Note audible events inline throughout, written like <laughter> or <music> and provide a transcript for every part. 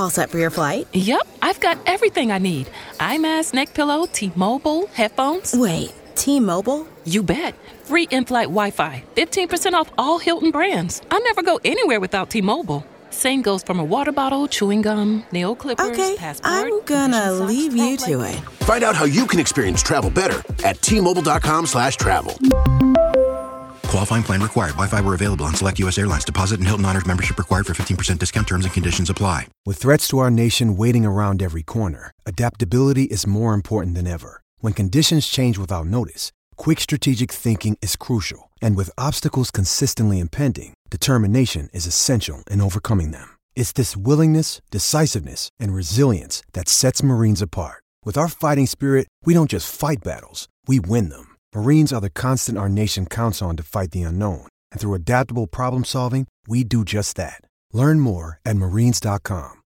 All set for your flight? Yep, I've got everything I need. IMAS, neck pillow, T-Mobile, headphones. Wait, T-Mobile? You bet. Free in-flight Wi-Fi. 15% off all Hilton brands. I never go anywhere without T-Mobile. Same goes from a water bottle, chewing gum, nail clippers, Okay, passport. I'm gonna compression socks, leave you to it. Find out how you can experience travel better at T-Mobile.com slash travel. Qualifying plan required. Wi-Fi were available on select U.S. airlines. Deposit and Hilton Honors membership required for 15% discount. Terms and conditions apply. With threats to our nation waiting around every corner, adaptability is more important than ever. When conditions change without notice, quick strategic thinking is crucial. And with obstacles consistently impending, determination is essential in overcoming them. It's this willingness, decisiveness, and resilience that sets Marines apart. With our fighting spirit, we don't just fight battles, we win them. Marines are the constant our nation counts on to fight the unknown. And through adaptable problem solving, we do just that. Learn more at marines.com.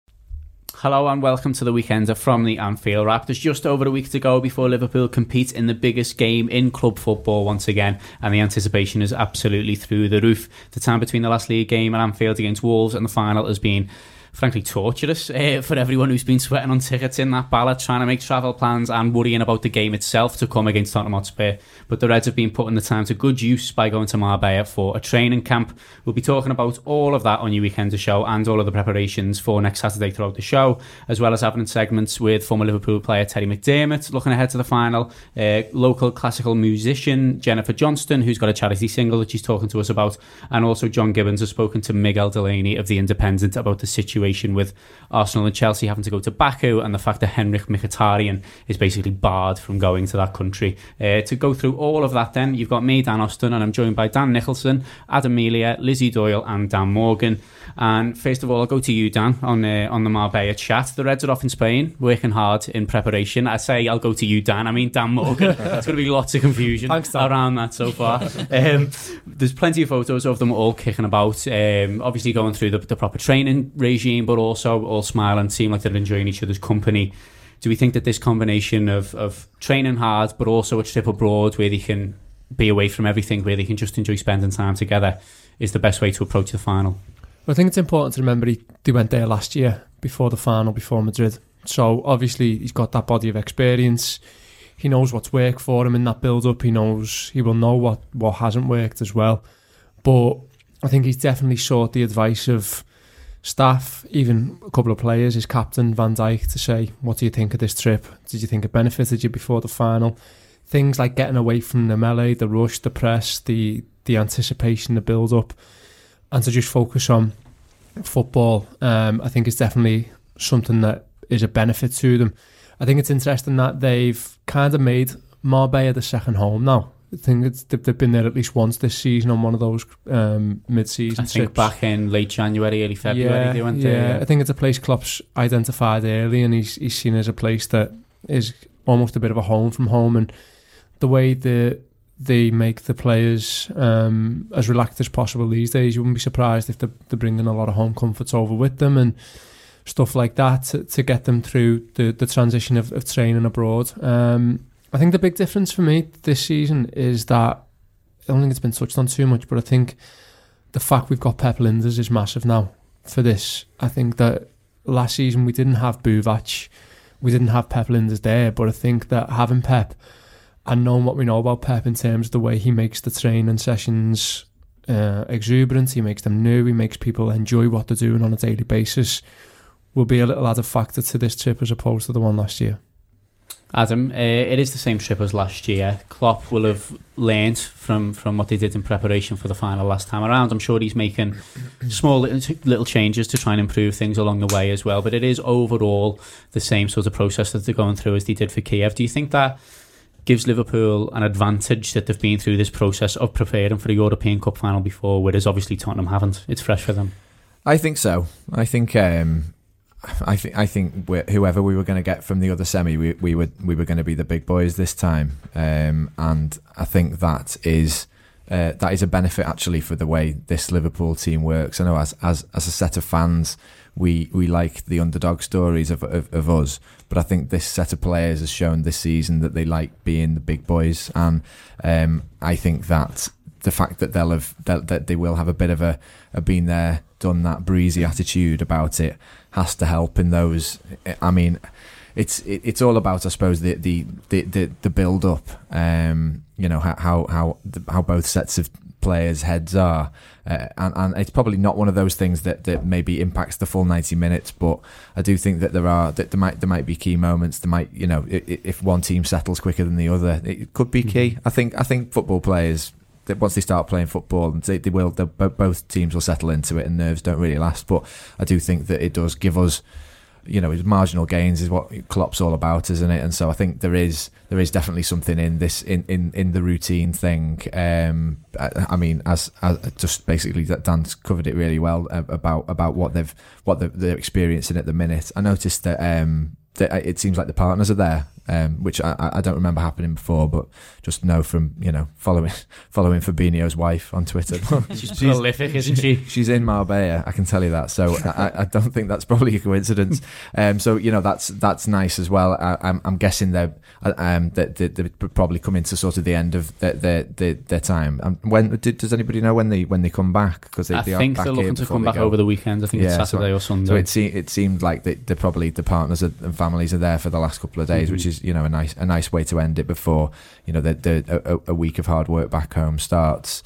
Hello and welcome to the Weekender from the Anfield Wrap. There's just over a week to go before Liverpool compete in the biggest game in club football once again, and the anticipation is absolutely through the roof. The time between the last league game at Anfield against Wolves and the final has been frankly torturous uh, for everyone who's been sweating on tickets in that ballot, trying to make travel plans and worrying about the game itself to come against Tottenham Hotspur. But the Reds have been putting the time to good use by going to Marbella for a training camp. We'll be talking about all of that on your Weekender show and all of the preparations for next Saturday throughout the show, as well as having segments with former Liverpool player Terry McDermott, looking ahead to the final, uh, local classical musician Jennifer Johnston, who's got a charity single that she's talking to us about, and also John Gibbons has spoken to Miguel Delaney of The Independent about the situation with Arsenal and Chelsea having to go to Baku and the fact that Henrikh Mkhitaryan is basically barred from going to that country. Uh, to go through all of that then, you've got me, Dan Austin, and I'm joined by Dan Nicholson, Adam Melia, Lizzi Doyle and Dan Morgan. And first of all, I'll go to you, Dan, on uh, on the Marbella chat. The Reds are off in Spain, working hard in preparation. I say I'll go to you, Dan. I mean Dan Morgan. <laughs> There's going to be lots of confusion Thanks, around that so far. um, there's plenty of photos of them all kicking about, um, obviously going through the, the proper training regime, but also all smiling, seem like they're enjoying each other's company. Do we think that this combination of, of training hard, but also a trip abroad where they can be away from everything, where they can just enjoy spending time together, is the best way to approach the final? I think it's important to remember he, they went there last year before the final, before Madrid. So obviously he's got that body of experience. He knows what's worked for him in that build up. He knows he will know what, what hasn't worked as well. But I think he's definitely sought the advice of staff, even a couple of players, his captain Van Dijk, to say, "What do you think of this trip? Did you think it benefited you before the final?" Things like getting away from the melee, the rush, the press, the the anticipation, the build up, and to just focus on football. Um, I think is definitely something that is a benefit to them. I think it's interesting that they've kind of made Marbella the second home now. I think it's, they've, been there at least once this season on one of those um, mid-season I think trips. back in late January, early February, yeah, they went yeah. there. I think it's a place Klopp's identified early, and he's he's seen as a place that is almost a bit of a home from home, and the way the they make the players um, as relaxed as possible these days. You wouldn't be surprised if they're, they're bringing a lot of home comforts over with them and stuff like that to, to get them through the, the transition of, of training abroad. Um, I think the big difference for me this season is that I don't think it's been touched on too much, but I think the fact we've got Pep Lijnders is massive now for this. I think that last season we didn't have Buvac, we didn't have Pep Lijnders there, but I think that having Pep and knowing what we know about Pep in terms of the way he makes the training sessions uh, exuberant, he makes them new, he makes people enjoy what they're doing on a daily basis, will be a little added factor to this trip as opposed to the one last year. Adam, uh, it is the same trip as last year. Klopp will have learnt from, from what they did in preparation for the final last time around. I'm sure he's making small little, little changes to try and improve things along the way as well. But it is overall the same sort of process that they're going through as they did for Kiev. Do you think that gives Liverpool an advantage that they've been through this process of preparing for a European Cup final before, whereas obviously Tottenham haven't? It's fresh for them. I think so. I think um, I think I think whoever we were going to get from the other semi, we, we were we were going to be the big boys this time, um, and I think that is uh, that is a benefit actually for the way this Liverpool team works. I know as as as a set of fans, we we like the underdog stories of, of, of us, but I think this set of players has shown this season that they like being the big boys, and um, I think that the fact that they'll have that, that they will have a bit of a, a been there, done that breezy attitude about it has to help in those. I mean, it's it, it's all about I suppose the the the the, the build up. Um, you know how how how, how both sets of players' heads are, uh, and and it's probably not one of those things that, that maybe impacts the full ninety minutes. But I do think that there are that there might there might be key moments. There might you know if one team settles quicker than the other, it could be key. Mm-hmm. I think I think football players once they start playing football, they, they will. Both teams will settle into it, and nerves don't really last. But I do think that it does give us, you know, his marginal gains is what Klopp's all about, isn't it? And so I think there is there is definitely something in this in in, in the routine thing. Um, I, I mean, as, as just basically that Dan's covered it really well about about what they've what they're, they're experiencing at the minute. I noticed that um, that it seems like the partners are there um, which I, I don't remember happening before, but just know from you know following <laughs> following Fabinho's wife on Twitter. <laughs> she's, prolific, isn't she? <laughs> She's in Marbella, I can tell you that. So I, I don't think that's probably a coincidence. Um, so you know that's that's nice as well. I, am I'm, I'm guessing they're um, that they, they, are probably coming to sort of the end of their their, their, their time. Um, when does anybody know when they when they come back? Because they, I they think they're looking to come back go. over the weekend. I think yeah, it's Saturday so, or Sunday. So it, se- it seemed like they, are probably the partners and families are there for the last couple of days, mm-hmm. which is you know a nice a nice way to end it before you know the, the a, a week of hard work back home starts.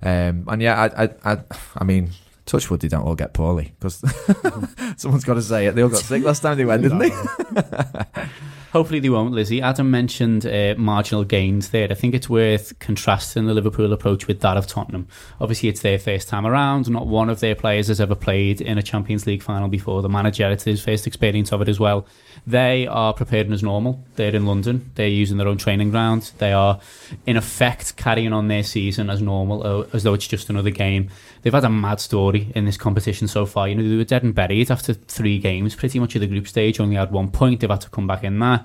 Um, and yeah, I, I, I, I mean, touch wood, they don't all get poorly because <laughs> someone's got to say it. They all got sick last time they went, didn't they? <laughs> <laughs> Hopefully they won't, Lizzi. Adam mentioned uh, marginal gains there. I think it's worth contrasting the Liverpool approach with that of Tottenham. Obviously, it's their first time around. Not one of their players has ever played in a Champions League final before. The manager, it's his first experience of it as well. They are preparing as normal. They're in London. They're using their own training ground. They are, in effect, carrying on their season as normal, as though it's just another game. They've had a mad story in this competition so far. You know, they were dead and buried after three games, pretty much at the group stage. Only had one point. They've had to come back in there.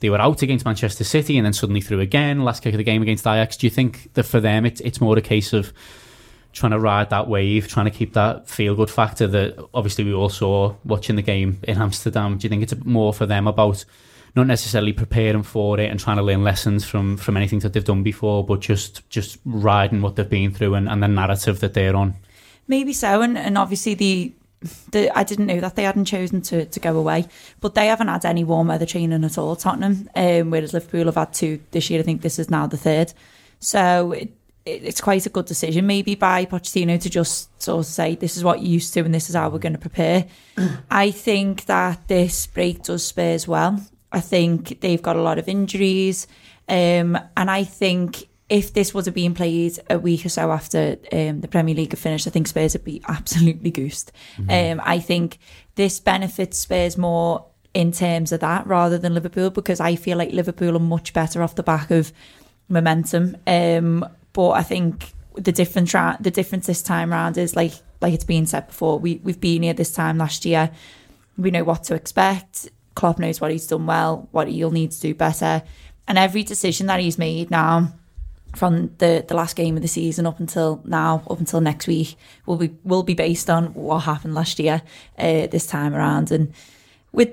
They were out against Manchester City and then suddenly through again. Last kick of the game against Ajax. Do you think that for them it's it's more a case of trying to ride that wave, trying to keep that feel good factor that obviously we all saw watching the game in Amsterdam? Do you think it's more for them about not necessarily preparing for it and trying to learn lessons from from anything that they've done before, but just just riding what they've been through and, and the narrative that they're on? Maybe so, and, and obviously the the, I didn't know that they hadn't chosen to, to go away, but they haven't had any warm weather training at all, Tottenham, um, whereas Liverpool have had two this year. I think this is now the third. So it, it, it's quite a good decision, maybe by Pochettino to just sort of say, this is what you're used to and this is how we're going to prepare. I think that this break does Spurs well. I think they've got a lot of injuries. Um, and I think if this was being played a week or so after um, the Premier League had finished, I think Spurs would be <laughs> absolutely goosed. Mm-hmm. Um, I think this benefits Spurs more in terms of that rather than Liverpool because I feel like Liverpool are much better off the back of momentum. Um, but I think the difference the difference this time around is like like it's been said before. We we've been here this time last year. We know what to expect. Klopp knows what he's done well, what he'll need to do better, and every decision that he's made now from the, the last game of the season up until now, up until next week, will be will be based on what happened last year, uh, this time around. And with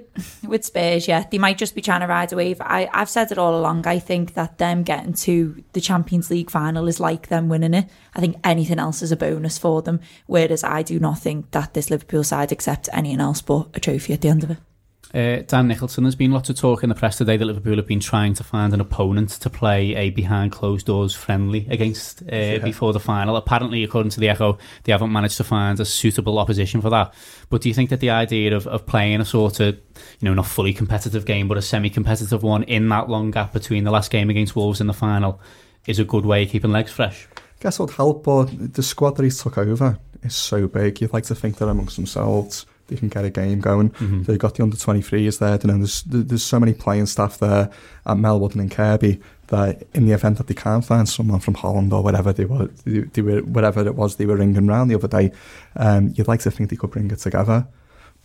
with Spurs, yeah, they might just be trying to ride a wave. I, I've said it all along. I think that them getting to the Champions League final is like them winning it. I think anything else is a bonus for them. Whereas I do not think that this Liverpool side accepts anything else but a trophy at the end of it. Uh, Dan Nicholson, there's been lots of talk in the press today that Liverpool have been trying to find an opponent to play a behind closed doors friendly against uh, yeah. before the final. Apparently, according to the Echo, they haven't managed to find a suitable opposition for that. But do you think that the idea of, of playing a sort of, you know, not fully competitive game, but a semi competitive one in that long gap between the last game against Wolves and the final is a good way of keeping legs fresh? I guess what help, but the squad that he's took over is so big. You'd like to think that amongst themselves they can get a game going. Mm-hmm. They've got the under 23s there. Know, there's there's so many playing staff there at Melwood and Kirkby that in the event that they can't find someone from Holland or whatever they were, they, they were whatever it was they were ringing around the other day, um, you'd like to think they could bring it together.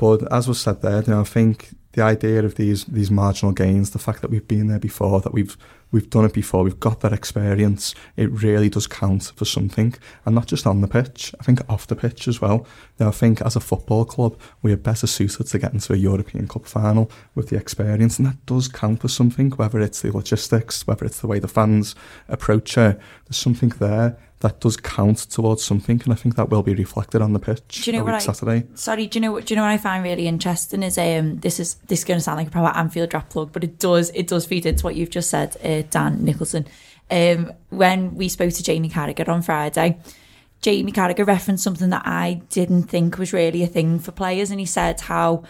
But as was said there, you know, I think the idea of these these marginal gains, the fact that we've been there before, that we've we've done it before, we've got that experience, it really does count for something. And not just on the pitch, I think off the pitch as well. Now, I think as a football club, we are better suited to get into a European Cup final with the experience, and that does count for something, whether it's the logistics, whether it's the way the fans approach it. There's something there that does count towards something, and I think that will be reflected on the pitch Do you know what I, Saturday. Sorry, do you know what? Do you know what I find really interesting is um this is this is going to sound like a proper Anfield Wrap plug, but it does it does feed into what you've just said, uh, Dan Nicholson. Um, when we spoke to Jamie Carragher on Friday, Jamie Carragher referenced something that I didn't think was really a thing for players, and he said how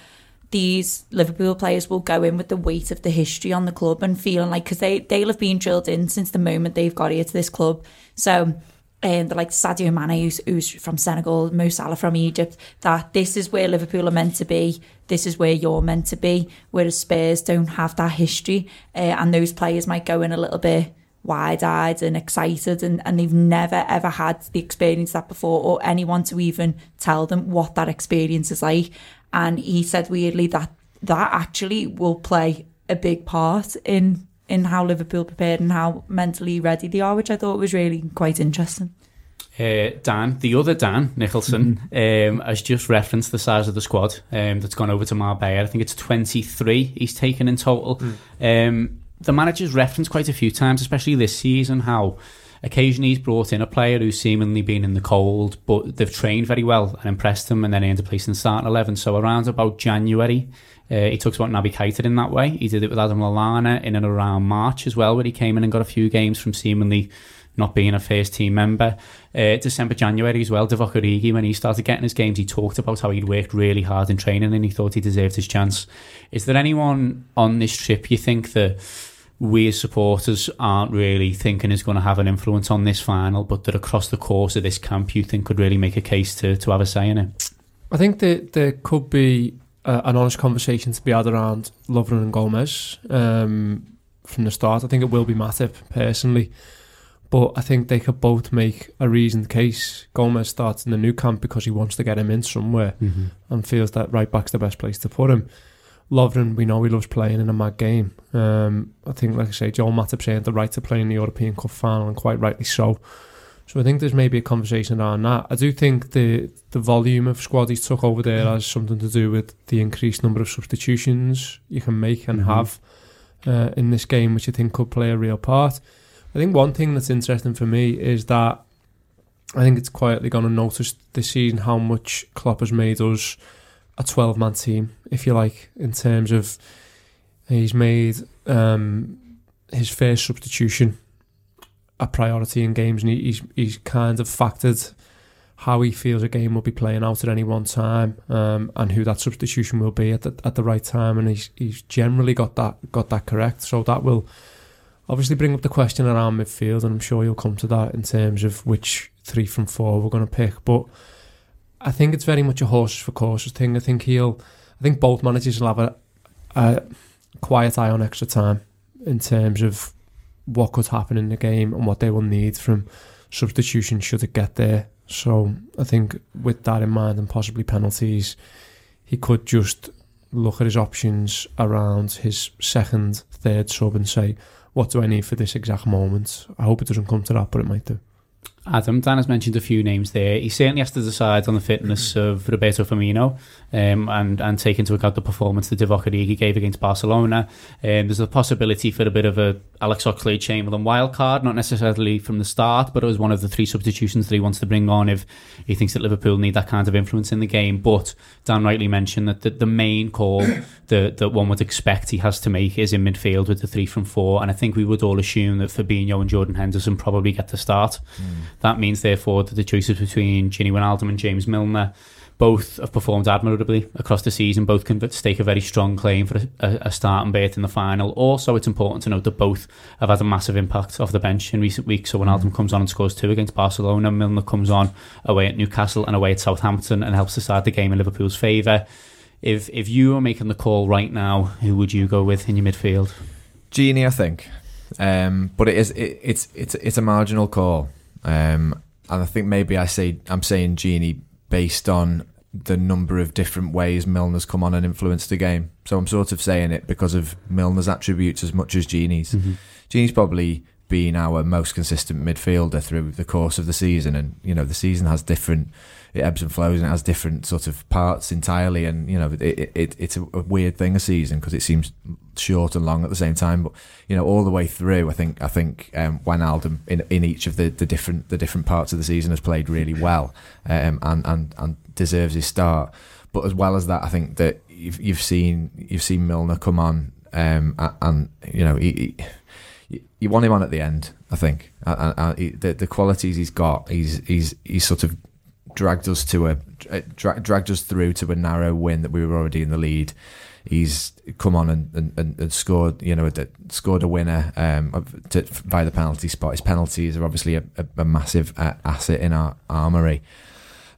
these Liverpool players will go in with the weight of the history on the club and feeling like because they they'll have been drilled in since the moment they've got here to this club, so um, they're like Sadio Mane, who's, who's from Senegal, Mo Salah from Egypt, that this is where Liverpool are meant to be, this is where you're meant to be, whereas Spurs don't have that history, uh, and those players might go in a little bit wide-eyed and excited, and, and they've never ever had the experience that before, or anyone to even tell them what that experience is like. And he said weirdly that that actually will play a big part in in how Liverpool prepared and how mentally ready they are, which I thought was really quite interesting. Uh, Dan, the other Dan Nicholson, <laughs> um, has just referenced the size of the squad um, that's gone over to Marbella. I think it's 23 he's taken in total. Um, the manager's referenced quite a few times, especially this season, how occasionally he's brought in a player who's seemingly been in the cold, but they've trained very well and impressed him and then earned a place in the starting 11. So around about January, uh, he talks about Naby Keita in that way. He did it with Adam Lallana in and around March as well, where he came in and got a few games from seemingly not being a first team member. Uh, December, January as well, Divock Origi, when he started getting his games, he talked about how he'd worked really hard in training and he thought he deserved his chance. Is there anyone on this trip you think that we as supporters aren't really thinking is going to have an influence on this final, but that across the course of this camp you think could really make a case to, to have a say in it? I think that there could be uh, an honest conversation to be had around Lovren and Gomez um, from the start. I think it will be Matip personally, but I think they could both make a reasoned case. Gomez starts in the new camp because he wants to get him in somewhere Mhm. and feels that right back's the best place to put him. Lovren, we know he loves playing in a mad game. Um, I think, like I say, Joel Matip saying the right to play in the European Cup final, and quite rightly so. So I think there's maybe a conversation around that. I do think the the volume of squad he's took over there has something to do with the increased number of substitutions you can make and Mhm. have uh, in this game, which I think could play a real part. I think one thing that's interesting for me is that I think it's quietly going unnoticed this season how much Klopp has made us a 12 man team, if you like, in terms of he's made um, his first substitution a priority in games, and he, he's he's kind of factored how he feels a game will be playing out at any one time, um, and who that substitution will be at the at the right time, and he's he's generally got that got that correct. So that will obviously bring up the question around midfield, and I'm sure you'll come to that in terms of which three from four we're going to pick. But I think it's very much a horses for courses thing. I think he'll, I think both managers will have a, a quiet eye on extra time in terms of what could happen in the game and what they will need from substitution should it get there. So I think with that in mind and possibly penalties, he could just look at his options around his second, third sub and say, what do I need for this exact moment? I hope it doesn't come to that, but it might do. Adam, Dan has mentioned a few names there. He certainly has to decide on the fitness of Roberto Firmino um, and, and take into account the performance that Divock Origi gave against Barcelona. Um, there's a possibility for a bit of a Alex Oxlade-Chamberlain wild card, not necessarily from the start, but it was one of the three substitutions that he wants to bring on if he thinks that Liverpool need that kind of influence in the game. But Dan rightly mentioned that the, the main call <coughs> that, that one would expect he has to make is in midfield with the three from four. And I think we would all assume that Fabinho and Jordan Henderson probably get the start. That means, therefore, that the choices between Gini Wijnaldum and James Milner both have performed admirably across the season. Both can stake a very strong claim for a, a starting berth in the final. Also, it's important to note that both have had a massive impact off the bench in recent weeks. So when Wijnaldum comes on and scores two against Barcelona. Milner comes on away at Newcastle and away at Southampton and helps decide the game in Liverpool's favour. If if you were making the call right now, who would you go with in your midfield? Gini, I think, um, but it is it, it's it's it's a marginal call, um, and I think maybe I say I'm saying Gini based on the number of different ways Milner's come on and influenced the game. So I'm sort of saying it because of Milner's attributes as much as Gini's. Mm-hmm. Gini's probably been our most consistent midfielder through the course of the season, and you know the season has different it ebbs and flows and it has different sort of parts entirely, and you know it, it it's a, weird thing a season because it seems short and long at the same time. But you know all the way through, I think I think um, Wijnaldum in in each of the, the different the different parts of the season has played really well, um, and and and deserves his start. But as well as that, I think that you've you've seen you've seen Milner come on, um, and, you know he, he you want him on at the end. I think and he, the the qualities he's got, he's he's he's sort of dragged us to a dra- dragged us through to a narrow win that we were already in the lead. He's come on and, and, and scored, you know, scored a winner um, to, by the penalty spot. His penalties are obviously a, a, a massive uh, asset in our armory,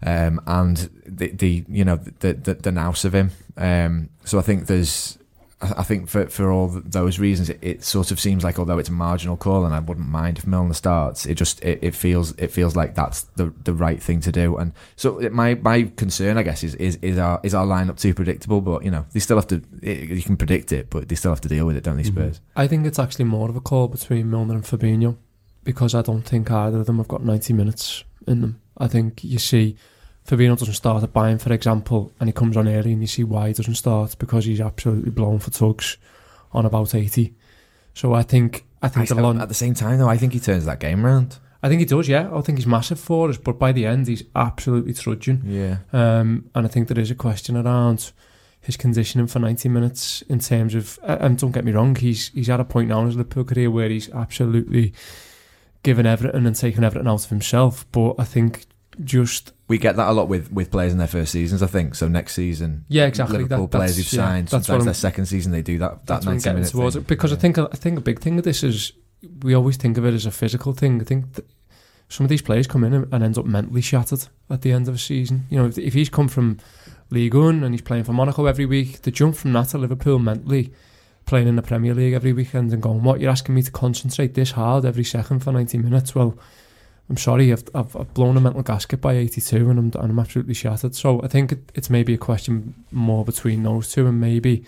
um, and the, the you know the the, the nous of him. Um, so I think there's I think for for all those reasons, it, it, sort of seems like although it's a marginal call, and I wouldn't mind if Milner starts, it just it, it feels it feels like that's the the right thing to do. And so it, my my concern, I guess, is is is our is our lineup too predictable? But you know, they still have to. you can predict it, but they still have to deal with it, don't they, Spurs? Mm-hmm. I think it's actually more of a call between Milner and Fabinho because I don't think either of them have got ninety minutes in them. I think you see Fabinho doesn't start at Bayern, for example, and he comes on early, and you see why he doesn't start because he's absolutely blown for tugs on about eighty. So I think I think I, the long, at the same time though, I think he turns that game round. I think he does, yeah. I think he's massive for us, but by the end, he's absolutely trudging. Yeah. Um, and I think there is a question around his conditioning for 90 minutes in terms of, and don't get me wrong, he's he's at a point now in his Liverpool career where he's absolutely given everything and taken everything out of himself. But I think just we get that a lot with, with players in their first seasons. I think so. Next season, yeah, exactly. Liverpool that, players who've signed, yeah, sometimes their second season they do that. That ninety minute towards thing. it because yeah. I think I think a big thing of this is we always think of it as a physical thing. I think some of these players come in and, and end up mentally shattered at the end of a season. You know, if, if he's come from League One and he's playing for Monaco every week, the jump from that to Liverpool mentally playing in the Premier League every weekend and going, what you're asking me to concentrate this hard every second for ninety minutes? Well I'm sorry, I've, I've, I've blown a mental gasket by 82 and I'm, and I'm absolutely shattered. So I think it, it's maybe a question more between those two and maybe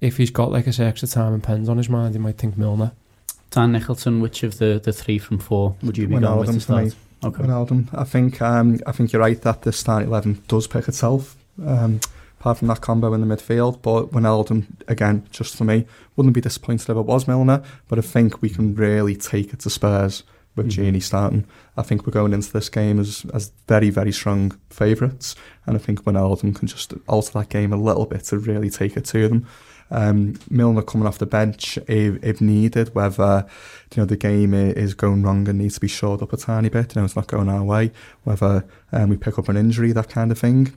if he's got like I say extra time and pens on his mind, he might think Milner. Dan Nicholson, which of the, the three from four would you be Wijnaldum going with to start? Me. Okay. Wijnaldum. I think um, I think you're right that the starting eleven does pick itself. Um, apart from that combo in the midfield, but Wijnaldum again, just for me, wouldn't be disappointed if it was Milner. But I think we can really take it to Spurs with mm-hmm. Gini starting. I think we're going into this game as as very very strong favourites, and I think Wijnaldum can just alter that game a little bit to really take it to them. Um, Milner coming off the bench if, if needed, whether you know the game is going wrong and needs to be shored up a tiny bit, you know it's not going our way, whether um, we pick up an injury, that kind of thing.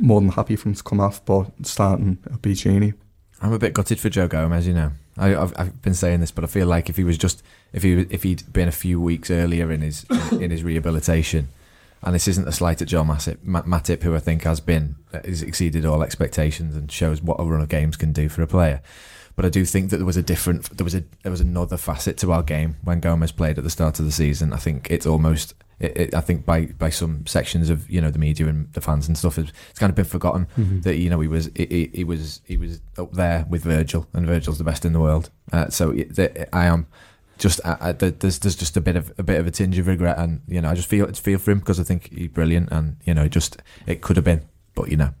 More than happy for him to come off, but starting a be Gini. I'm a bit gutted for Joe Gomez, you know. I, have I've been saying this, but I feel like if he was just if he if he'd been a few weeks earlier in his in, in his rehabilitation, and this isn't a slight at Joel Matip, Matip, who I think has been has exceeded all expectations and shows what a run of games can do for a player. But I do think that there was a different, there was a there was another facet to our game when Gomez played at the start of the season. I think it's almost it, it, I think by by some sections of you know the media and the fans and stuff, it's, it's kind of been forgotten mm-hmm. that you know he was he, he, was he was up there with Virgil, and Virgil's the best in the world. Uh, so it, I am just I, I, there's there's just a bit of a bit of a tinge of regret, and you know I just feel it's feel for him because I think he's brilliant, and you know just it could have been, but you know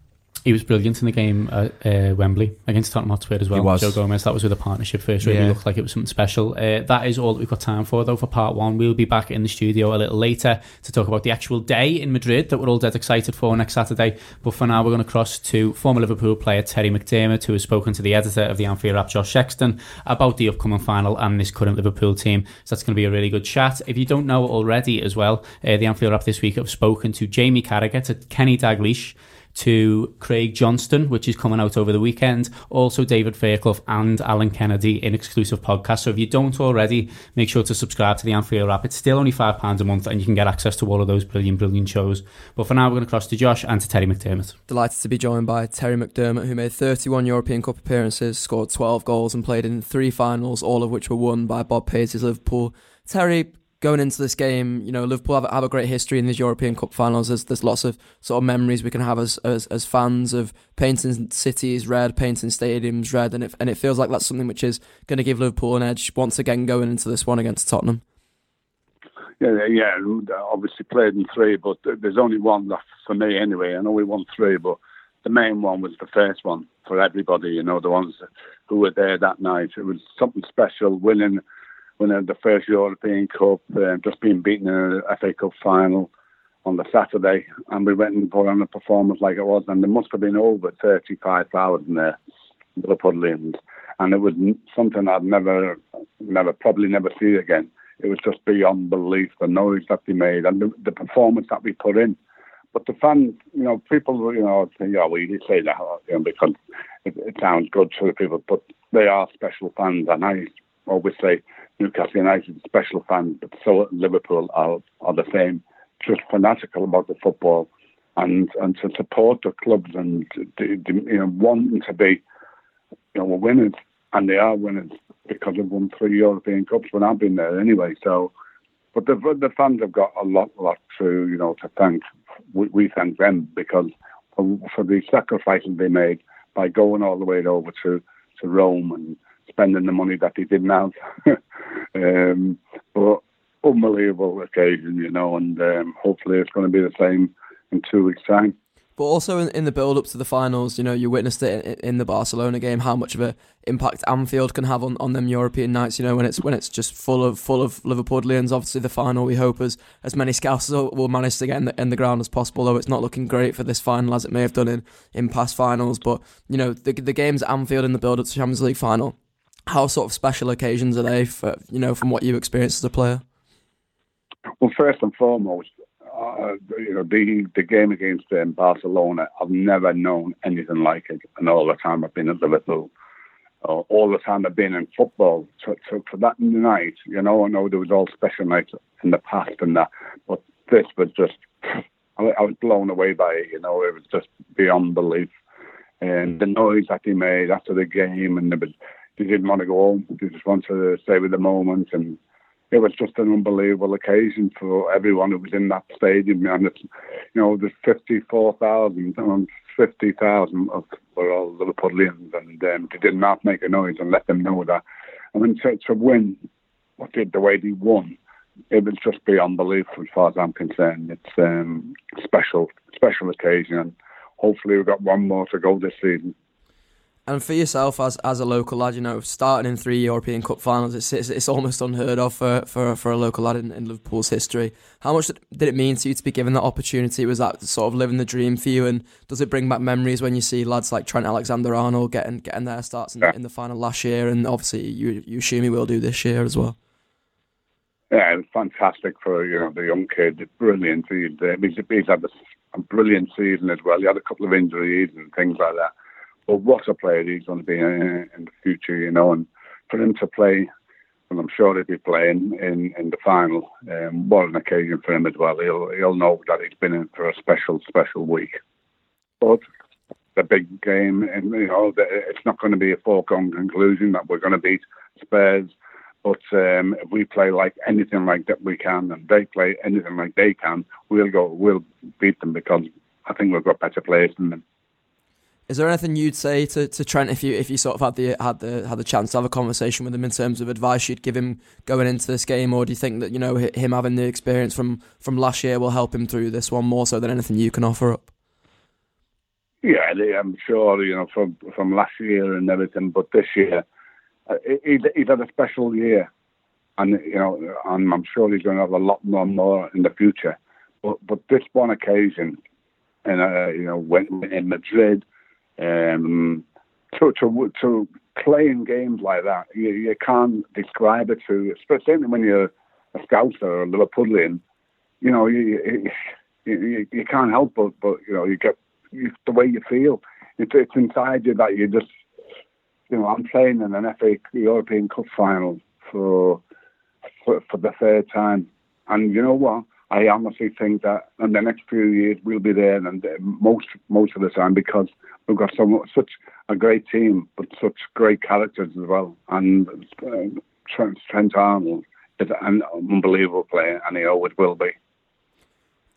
he was brilliant in the game at uh, Wembley against Tottenham Hotspur as well. He was. Joe Gomez, that was with a partnership first. Really yeah. looked like it was something special. Uh, that is all that we've got time for, though, for part one. We'll be back in the studio a little later to talk about the actual day in Madrid that we're all dead excited for next Saturday. But for now, we're going to cross to former Liverpool player Terry McDermott, who has spoken to the editor of the Anfield Wrap, Josh Sexton, about the upcoming final and this current Liverpool team. So that's going to be a really good chat. If you don't know already as well, uh, the Anfield Wrap this week have spoken to Jamie Carragher, to Kenny Dalglish, to Craig Johnston, which is coming out over the weekend. Also, David Fairclough and Alan Kennedy in exclusive podcasts. So if you don't already, make sure to subscribe to the Anfield Wrap. It's still only £5 a month and you can get access to all of those brilliant, brilliant shows. But for now, we're going to cross to Josh and to Terry McDermott. Delighted to be joined by Terry McDermott, who made 31 European Cup appearances, scored 12 goals, and played in three finals, all of which were won by Bob Paisley's Liverpool. Terry, going into this game, you know, Liverpool have, have a great history in these European Cup finals. There's, there's lots of sort of memories we can have as, as, as fans of painting cities red, painting stadiums red, and it, and it feels like that's something which is going to give Liverpool an edge once again going into this one against Tottenham. Yeah, yeah, obviously played in three, but there's only one left for me anyway. I know we won three, but the main one was the first one for everybody, you know, the ones who were there that night. It was something special winning winning the first European Cup, uh, just being beaten in a FA Cup final on the Saturday, and we went and put on a performance like it was, and there must have been over 35,000 there, Liverpoolians, and it was something I'd never, never, probably never see again. It was just beyond belief, the noise that they made and the, the performance that we put in. But the fans, you know, people, you know, think, oh, well, you say that you know, because it, it sounds good to the people, but they are special fans, and I always say Newcastle United special fans, but so Liverpool are, are the same, just fanatical about the football and and to support the clubs and you know wanting to be you know winners and they are winners because they've won three European Cups when I've been there anyway. So, but the the fans have got a lot lot to you know to thank. We, we thank them because for, for the sacrifices they made by going all the way over to to Rome and spending the money that he didn't have. <laughs> um, but unbelievable occasion, you know, and um, hopefully it's going to be the same in two weeks' time. But also in, in the build up to the finals, you know, you witnessed it in, in the Barcelona game, how much of an impact Anfield can have on, on them European nights. You know, when it's when it's just full of full of Liverpoolians. Obviously, the final we hope as as many scouts will manage to get in the, in the ground as possible. Though it's not looking great for this final as it may have done in, in past finals. But you know, the the games at Anfield in the build up to Champions League final how sort of special occasions are they for you know from what you experienced as a player? Well, first and foremost, uh, you know the the game against um, Barcelona, I've never known anything like it, and all the time I've been at Liverpool, uh, all the time I've been in football. So, so for that night, you know, I know there was all special nights in the past and that, but this was just. I was blown away by it. You know, it was just beyond belief and the noise that he made after the game, and there was they didn't want to go home. They just wanted to stay with the moment, and it was just an unbelievable occasion for everyone who was in that stadium. And it's, you know, there's 54,000 and 50,000 of were all Liverpoolians, and um, they did not make a noise and let them know that. I mean, to, to win, what did the way they won, it was just beyond belief as far as I'm concerned. It's um, special, special occasion, and hopefully we've got one more to go this season. And for yourself as as a local lad, you know, starting in three European Cup finals, it's it's, it's almost unheard of for, for, for a local lad in, in, Liverpool's history. How much did it mean to you to be given that opportunity? Was that sort of living the dream for you? And does it bring back memories when you see lads like Trent Alexander-Arnold getting getting their starts in, yeah. in the final last year, and obviously you you assume he will do this year as well? Yeah, it was fantastic for you know the young kid. Brilliant. He's, he's had a brilliant season as well. He had a couple of injuries and things like that but what a player he's going to be in, in the future, you know, and for him to play, and I'm sure he'll be playing in, in the final. Um, what an occasion for him as well. He'll he'll know that he's been in for a special special week. But the big game, and you know, it's not going to be a foregone conclusion that we're going to beat Spurs. But um, if we play like anything like that we can, and they play anything like they can, we'll go, we'll beat them because I think we've got better players than them. Is there anything you'd say to, to Trent if you if you sort of had the had the had the chance to have a conversation with him in terms of advice you'd give him going into this game, or do you think that you know him having the experience from from last year will help him through this one more so than anything you can offer up? Yeah, I'm sure you know from from last year and everything, but this year uh, he's, he's had a special year, and you know, and I'm sure he's going to have a lot more more in the future. But but this one occasion, and uh, you know, when in Madrid um, to, to, to playing games like that, you, you can't describe it to, especially when you're a Scouser or a Liverpoolian, you know, you, you, you, you can't help but, but, you know, you get you, the way you feel. It's, it's inside you that you just, you know, I'm playing in an FA European Cup final for, for, for the third time. And you know what? I honestly think that in the next few years we'll be there, and most most of the time because we've got so such a great team, but such great characters as well. And uh, Trent, Trent Arnold is an unbelievable player, and he always will be.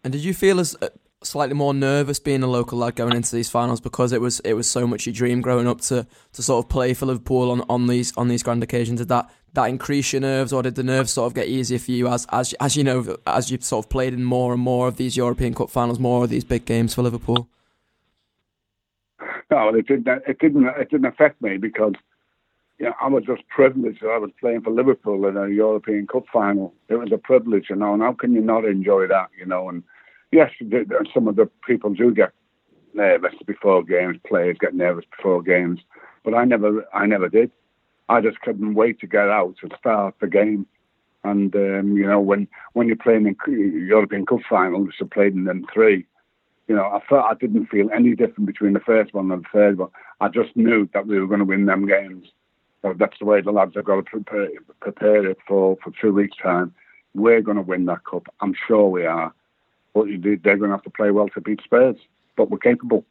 And did you feel as uh, slightly more nervous being a local lad going into these finals because it was it was so much your dream growing up to, to sort of play for Liverpool on, on these on these grand occasions? Did that that increase your nerves, or did the nerves sort of get easier for you as as as you know as you've sort of played in more and more of these European Cup finals, more of these big games for Liverpool? No, it didn't. It didn't. It didn't affect me because you know, I was just privileged. that I was playing for Liverpool in a European Cup final. It was a privilege, you know. And how can you not enjoy that, you know? And yes, some of the people do get nervous before games. Players get nervous before games, but I never, I never did. I just couldn't wait to get out and start the game. And um, you know, when when you're playing in European Cup finals, you're playing in them three. You know, I felt I didn't feel any different between the first one and the third one. I just knew that we were going to win them games. So that's the way the lads have got to prepare, prepare it for for two weeks' time. We're going to win that cup. I'm sure we are. But they're going to have to play well to beat Spurs. But we're capable.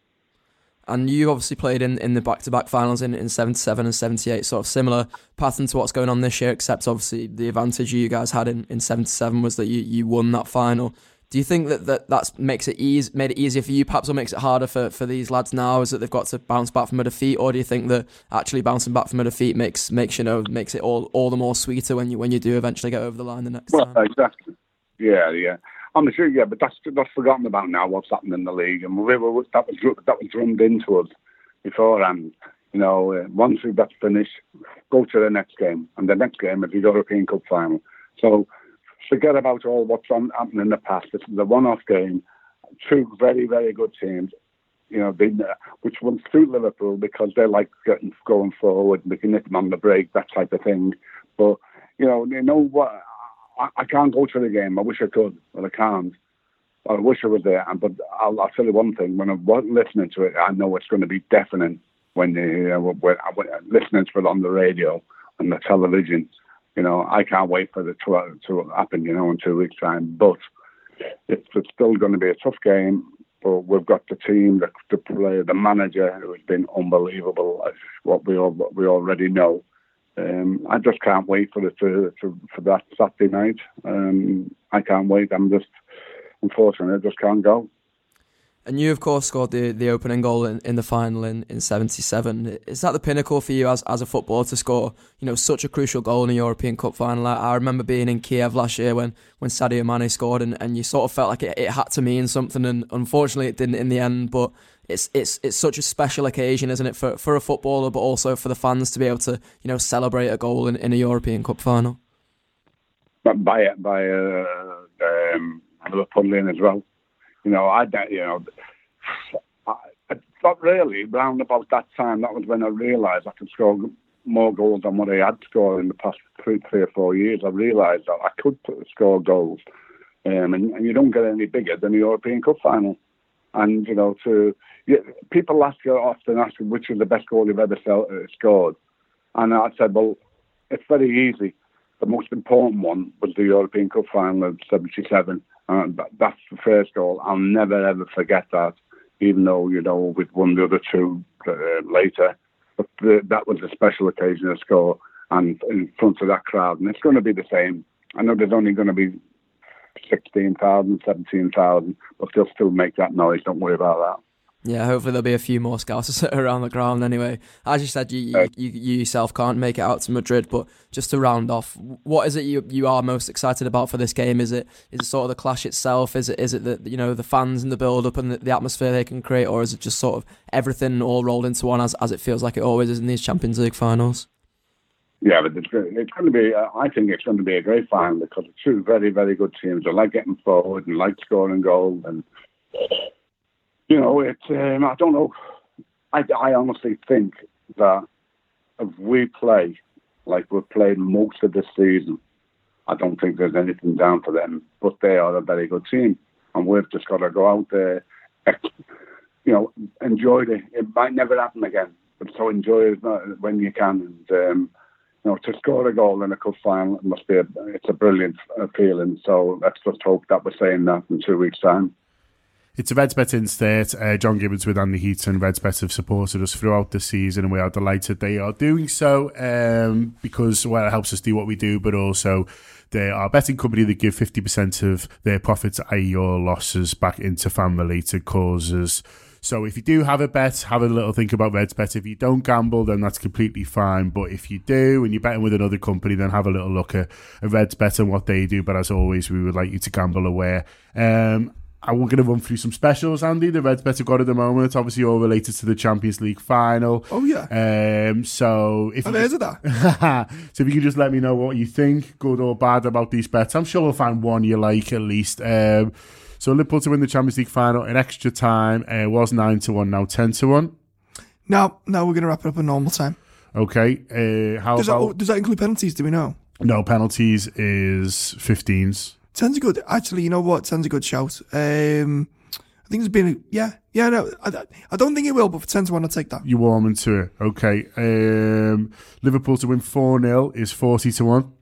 And you obviously played in, in the back to back finals in, in 77 and 78, sort of similar pattern to what's going on this year, except obviously the advantage you guys had in, in 77 was that you, you won that final. Do you think that, that that's makes it easy, made it easier for you, perhaps, or makes it harder for, for these lads now? Is that they've got to bounce back from a defeat, or do you think that actually bouncing back from a defeat makes makes you know makes it all, all the more sweeter when you when you do eventually get over the line the next well, time? exactly. Yeah, yeah. I'm sure, yeah, but that's that's forgotten about now. What's happened in the league, and we were, that was that was drummed into us beforehand. You know, uh, once that's finished, go to the next game, and the next game is the European Cup final. So forget about all what's on, happened in the past. This is a one-off game. Two very, very good teams. You know, they, which will suit Liverpool because they like getting going forward can them on the break, that type of thing. But you know, you know what? I, I can't go to the game. I wish I could, but I can't. I wish I was there. But I'll, I'll tell you one thing: when I'm listening to it, I know it's going to be deafening when you when, when listening to it on the radio and the television. You know, I can't wait for the to, to happen. You know, in two weeks' time. But it's, it's still going to be a tough game. But we've got the team, the, the player, the manager, who has been unbelievable. What we all what we already know. Um, I just can't wait for to for that Saturday night. Um, I can't wait. I'm just unfortunately I just can't go. And you, of course, scored the, the opening goal in, in the final in, in 77. Is that the pinnacle for you as, as a footballer to score, you know, such a crucial goal in a European Cup final? I, I remember being in Kiev last year when, when Sadio Mane scored and, and you sort of felt like it, it had to mean something and unfortunately it didn't in the end, but it's it's it's such a special occasion, isn't it, for, for a footballer but also for the fans to be able to, you know, celebrate a goal in, in a European Cup final? But by it by uh, um, Liverpoolian as well. You know, I you know, I, not really. Round about that time, that was when I realised I could score more goals than what I had scored in the past three, three or four years. I realised that I could score goals, um, and, and, you don't get any bigger than the European Cup final. And you know, to people ask you often ask which is the best goal you've ever uh, scored, and I said, well, it's very easy. The most important one was the European Cup final of '77 uh, that's the first goal. I'll never ever forget that, even though you know we'd won the other two uh, later. But the, that was a special occasion to score and in front of that crowd, and it's going to be the same. I know there's only going to be 16,000, 17,000, but they'll still make that noise. Don't worry about that. Yeah, hopefully there'll be a few more scouts <laughs> around the ground anyway. As you said, you, you, you, yourself can't make it out to Madrid, but just to round off, what is it you you are most excited about for this game? Is it is it sort of the clash itself? Is it is it the you know the fans and the build up and the, the atmosphere they can create, or is it just sort of everything all rolled into one as as it feels like it always is in these Champions League finals? Yeah, but it's, it's going to be. Uh, I think it's going to be a great final because it's two very very good teams. I like getting forward and like scoring goals and you know, it. Um, I don't know. I, I honestly think that if we play like we've played most of the season, I don't think there's anything down for them. But they are a very good team, and we've just got to go out there, you know, enjoy it. It might never happen again, but so enjoy it when you can. And um, you know, to score a goal in a cup final must be a it's a brilliant uh, feeling. So let's just hope that we're saying that in two weeks' time. It's a Redsbet in-state. Uh, John Gibbons with Andy Heaton. Redsbet have supported us throughout the season, and we are delighted they are doing so um, because well, it helps us do what we do, but also They are a betting company that give 50% of their profits, i.e., your losses, back into fan related causes. So if you do have a bet, have a little think about Reds Bet. If you don't gamble, then that's completely fine. But if you do and you're betting with another company, then have a little look at, at Reds Bet and what they do. But as always, we would like you to gamble aware. Um, and we're going to run through some specials, Andy. The Reds Bet have got at the moment, obviously all related to the Champions League final. Oh yeah. Um, so if I've you heard of that. <laughs> so if you could just let me know what you think, good or bad, about these bets, I'm sure we'll find one you like at least. Um, so Liverpool to win the Champions League final in extra time uh, was nine to one, now ten to one. No, no, we're going to wrap it up in normal time. Okay. Uh, how Does that, does that include penalties? Do we know? no penalties? Is 15s. Ten's a good. Actually, you know what? Ten's a good shout. Um, I think it's been. A, yeah, yeah. No, I, I don't think it will, but for ten to one, I'll take that. You're warm into it. Okay. Um, Liverpool to win 4 0 is 40 to 1.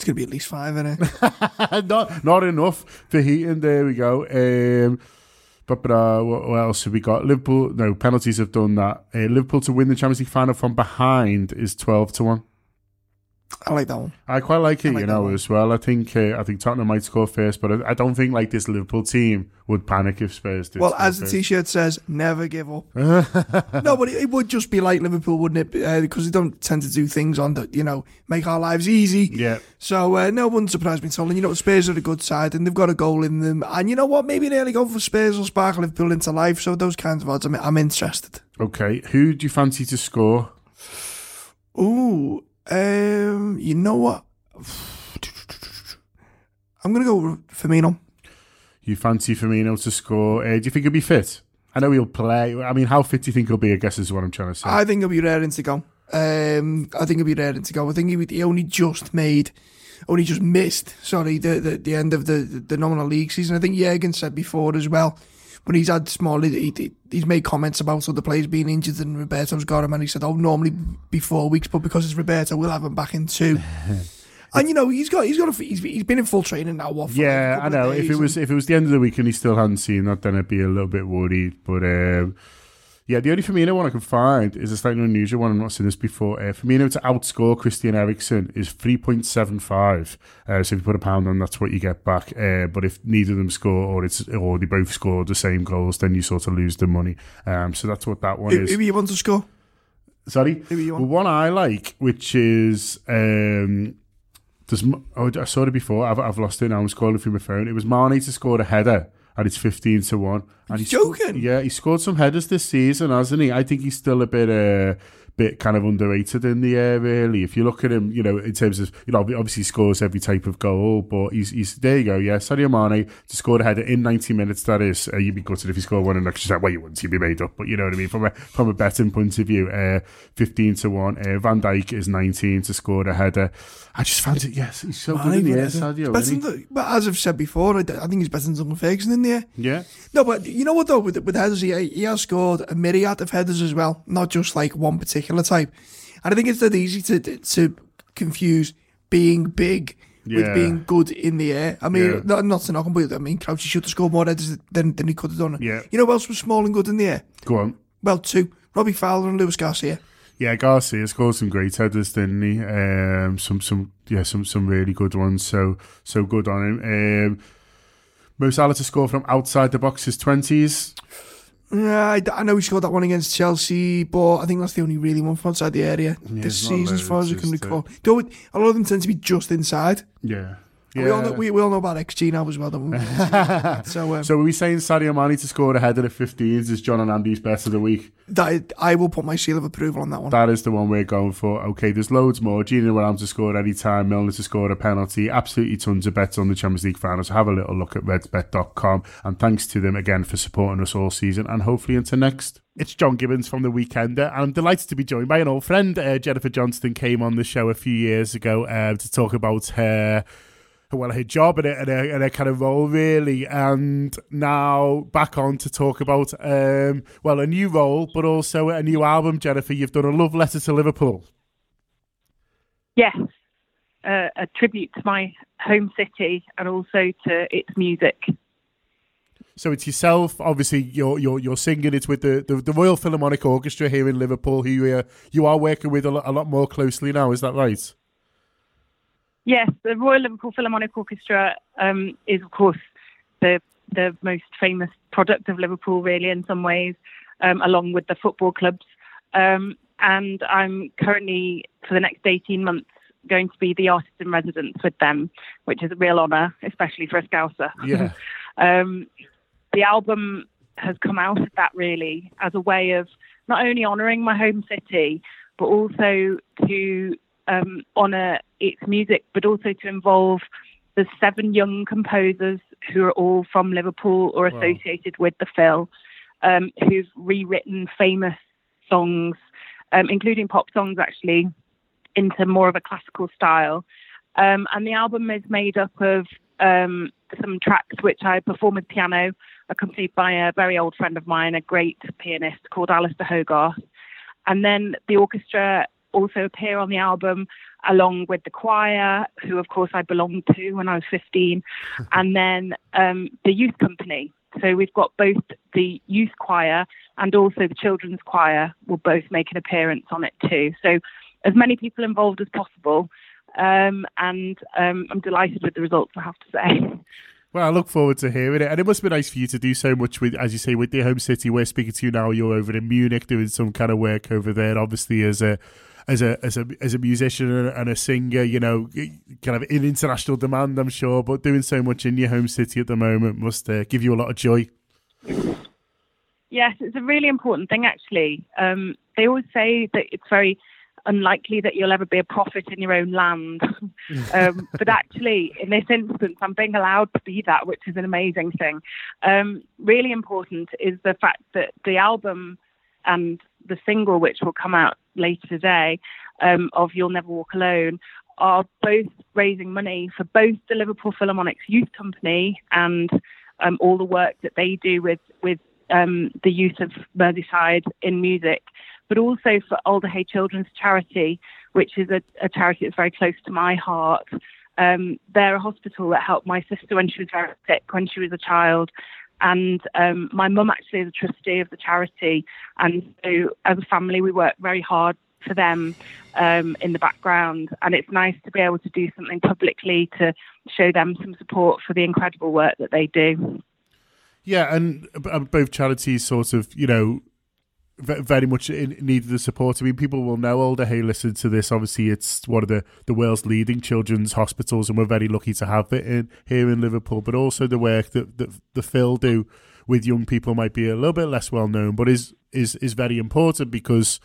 It's to be at least five, isn't it? <laughs> not, not enough for heating. There we go. Um, but, but uh, what, what else have we got? Liverpool, no, penalties have done that. Uh, Liverpool to win the Champions League final from behind is 12 to 1. I like that one. I quite like it, like you know, as well. I think uh, I think Tottenham might score first, but I, I don't think like this Liverpool team would panic if Spurs did. Well, as the first. T-shirt says, never give up. <laughs> no, but it, it would just be like Liverpool, wouldn't it? Uh, because they don't tend to do things on that, you know, make our lives easy. Yeah. So uh, no one surprised me at all. And you know, Spurs are a good side, and they've got a goal in them. And you know what? Maybe an early goal for Spurs will spark Liverpool into life. So those kinds of odds, I'm, I'm interested. Okay, who do you fancy to score? Ooh, um, you know what? <sighs> I'm gonna go Firmino. You fancy Firmino to score? Uh, do you think he'll be fit? I know he'll play. I mean, how fit do you think he'll be? I guess is what I'm trying to say. I think he'll be raring to go. Um, I think he'll be raring to go. I think he, he only just made, only just missed. Sorry, the the, the end of the, the nominal league season. I think Jurgen said before as well. When he's had small, he, he- he's made comments about other players being injured and Roberto's got him, and he said, "Oh, normally be four weeks, but because it's Roberto, we'll have him back in two. <laughs> and you know, he's got he's got a, he's, he's been in full training now. What? yeah, a I know. If it was if it was the end of the week and he still hadn't seen that, then I'd be a little bit worried. But um, yeah, the only Firmino one I can find is a slightly unusual one. I've not seen this before. Uh, Firmino to outscore Christian Eriksen is three point seven five. Uh, so if you put a pound on, that's what you get back. Uh, but if neither of them score or it's or they both score the same goals, then you sort of lose the money. Um, so that's what that one who, is. who you want to score? Sorry, Who you well, one I like, which is um, m- oh, I saw it before. I've, I've lost it now. I'm scrolling through my phone. It was Mane to score a header, and it's fifteen to one. And he's joking? yeah, he scored some headers this season, hasn't he? I think he's still a bit. Uh, Bit kind of underrated in the air, really. If you look at him, you know, in terms of, you know, obviously he scores every type of goal, but he's, he's there you go, yeah. Sadio Mane to score a header in 90 minutes, that is. Uh, you'd be gutted if he scored one in extra time. Well, you wouldn't, you'd be made up, but you know what I mean? From a, from a betting point of view, uh, 15 to 1. Uh, Van Dijk is 19 to score a header. I just fancy, yes, he's so good in the air, Sadio. Better isn't than he? the- but as I've said before, I, I think he's better than Duncan Ferguson in the air. Yeah. No, but you know what though, with with headers, he, he has scored a myriad of headers as well, not just like one particular type. And I think it's that easy to to confuse being big Yeah. with being good in the air. I mean, Yeah. not, not to knock him, but I mean, Crouchy should have scored more headers than, than he could have done. Yeah. You know who else was small and good in the air? Go on. Well, two. Robbie Fowler and Luis Garcia. Yeah, Garcia scored some great headers, didn't he? Um, some, some, yeah, some, some really good ones. So, so good on him. Um, Mo Salah to score from outside the box his twenties. Yeah, I, I know he scored that one against Chelsea, but I think that's the only really one from outside the area Yeah, this season, as far as I can recall. Though a lot of them tend to be just inside. Yeah. And We all know we, we all know about XG now as well. Don't we? <laughs> so um, So, are we saying Sadio Mane to score a header at 15s is John and Andy's best of the week? that I will put my seal of approval on that one. That is the one we're going for. Okay, there's loads more. Gini Wijnaldum to score at any time, Milner to score a penalty. Absolutely tons of bets on the Champions League finals. Have a little look at redsbet.com. And thanks to them again for supporting us all season and hopefully into next. It's John Gibbons from The Weekender, and I'm delighted to be joined by an old friend. Uh, Jennifer Johnston came on the show a few years ago uh, to talk about her well, her job and her, and, her, and her kind of role, really. And now back on to talk about, um, well, a new role, but also a new album, Jennifer. You've done a love letter to Liverpool. Yes, uh, a tribute to my home city and also to its music. So it's yourself, obviously. You're you're, you're singing. It's with the, the, the Royal Philharmonic Orchestra here in Liverpool, who you, uh, you are working with a lot, a lot more closely now. Is that right? Yes, the Royal Liverpool Philharmonic Orchestra um, is, of course, the the most famous product of Liverpool, really, in some ways, um, along with the football clubs. Um, and I'm currently, for the next 18 months, going to be the artist in residence with them, which is a real honour, especially for a Scouser. Yeah. <laughs> um, the album has come out of that really as a way of not only honouring my home city, but also to um, honour its music, but also to involve the seven young composers who are all from Liverpool or Wow. associated with the Phil, um, who've rewritten famous songs, um, including pop songs actually, into more of a classical style. Um, and the album is made up of um, some tracks which I perform with piano, accompanied by a very old friend of mine, a great pianist called Alistair Hogarth. And then the orchestra also appear on the album along with the choir, who of course I belonged to when I was 15, <laughs> and then um, the youth company. So we've got both the youth choir and also the children's choir will both make an appearance on it too. So as many people involved as possible. Um, and um, I'm delighted with the results, I have to say. <laughs> Well, I look forward to hearing it, and it must be nice for you to do so much with, as you say, with your home city. We're speaking to you now. You're over in Munich doing some kind of work over there. Obviously, as a as a as a as a musician and a- singer, you know, kind of in international demand, I'm sure. But doing so much in your home city at the moment must uh, give you a lot of joy. Yes, it's a really important thing, actually. Um, they always say that it's very unlikely that you'll ever be a prophet in your own land. <laughs> um, but actually, in this instance, I'm being allowed to be that, which is an amazing thing. Um, really important is the fact that the album and the single, which will come out later today, um, of You'll Never Walk Alone, are both raising money for both the Liverpool Philharmonic's Youth Company and um, all the work that they do with with um, the use of Merseyside in music, but also for Alder Hey Children's Charity, which is a, a charity that's very close to my heart. Um, they're a hospital that helped my sister when she was very sick when she was a child. And um, my mum actually is a trustee of the charity. And so, as a family, we work very hard for them um, in the background. And it's nice to be able to do something publicly to show them some support for the incredible work that they do. Yeah, and uh, both charities sort of, you know, very much in need the support. I mean, people will know Alder Hey listen to this. Obviously, it's one of the, the world's leading children's hospitals, and we're very lucky to have it in here in Liverpool. But also the work that, that the Phil do with young people might be a little bit less well known, but is is is very important because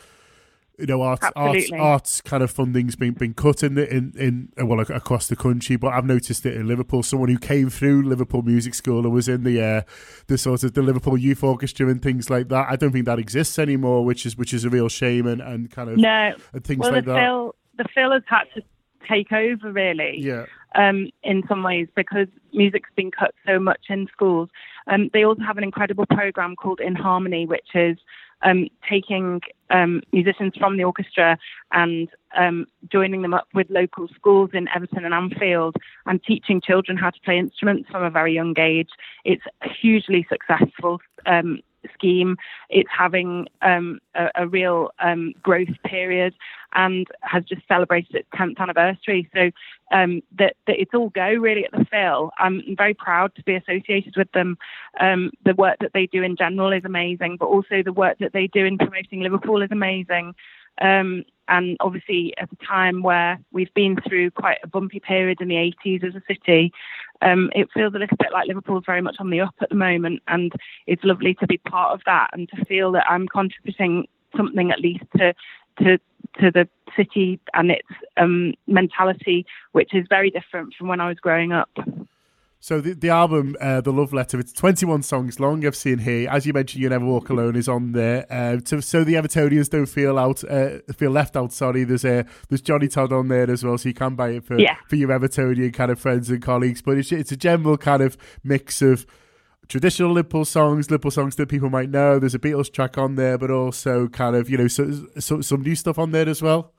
you know arts arts, arts kind of funding's been been cut in the, in in well across the country. But I've noticed it in Liverpool. Someone who came through Liverpool Music School and was in the uh, the sort of the Liverpool Youth Orchestra and things like that. I don't think that exists anymore, which is which is a real shame and, and kind of No, and things well, like the that. Phil, the Phil has had to take over really. Yeah. Um, in some ways, because music's been cut so much in schools. Um, they also have an incredible program called In Harmony, which is um, taking um, musicians from the orchestra and um, joining them up with local schools in Everton and Anfield and teaching children how to play instruments from a very young age. It's hugely successful um, scheme. It's having um, a, a real um, growth period and has just celebrated its 10th anniversary. So um, that, that it's all go really at the Phil. I'm very proud to be associated with them. Um, the work that they do in general is amazing, but also the work that they do in promoting Liverpool is amazing. Um, and obviously, at a time where we've been through quite a bumpy period in the 80s as a city, um, it feels a little bit like Liverpool's very much on the up at the moment. And it's lovely to be part of that and to feel that I'm contributing something at least to to to the city and its um, mentality, which is very different from when I was growing up. So the, the album, uh, the Love Letter, it's 21 songs long. I've seen here, as you mentioned, "You Never Walk Alone" is on there. Uh, to, so the Evertonians don't feel out, uh, feel left out. Sorry, there's uh, there's Johnny Todd on there as well, so you can buy it for Yeah. for your Evertonian kind of friends and colleagues. But it's it's a general kind of mix of traditional Liverpool songs, Liverpool songs that people might know. There's a Beatles track on there, but also kind of you know so, so, some new stuff on there as well.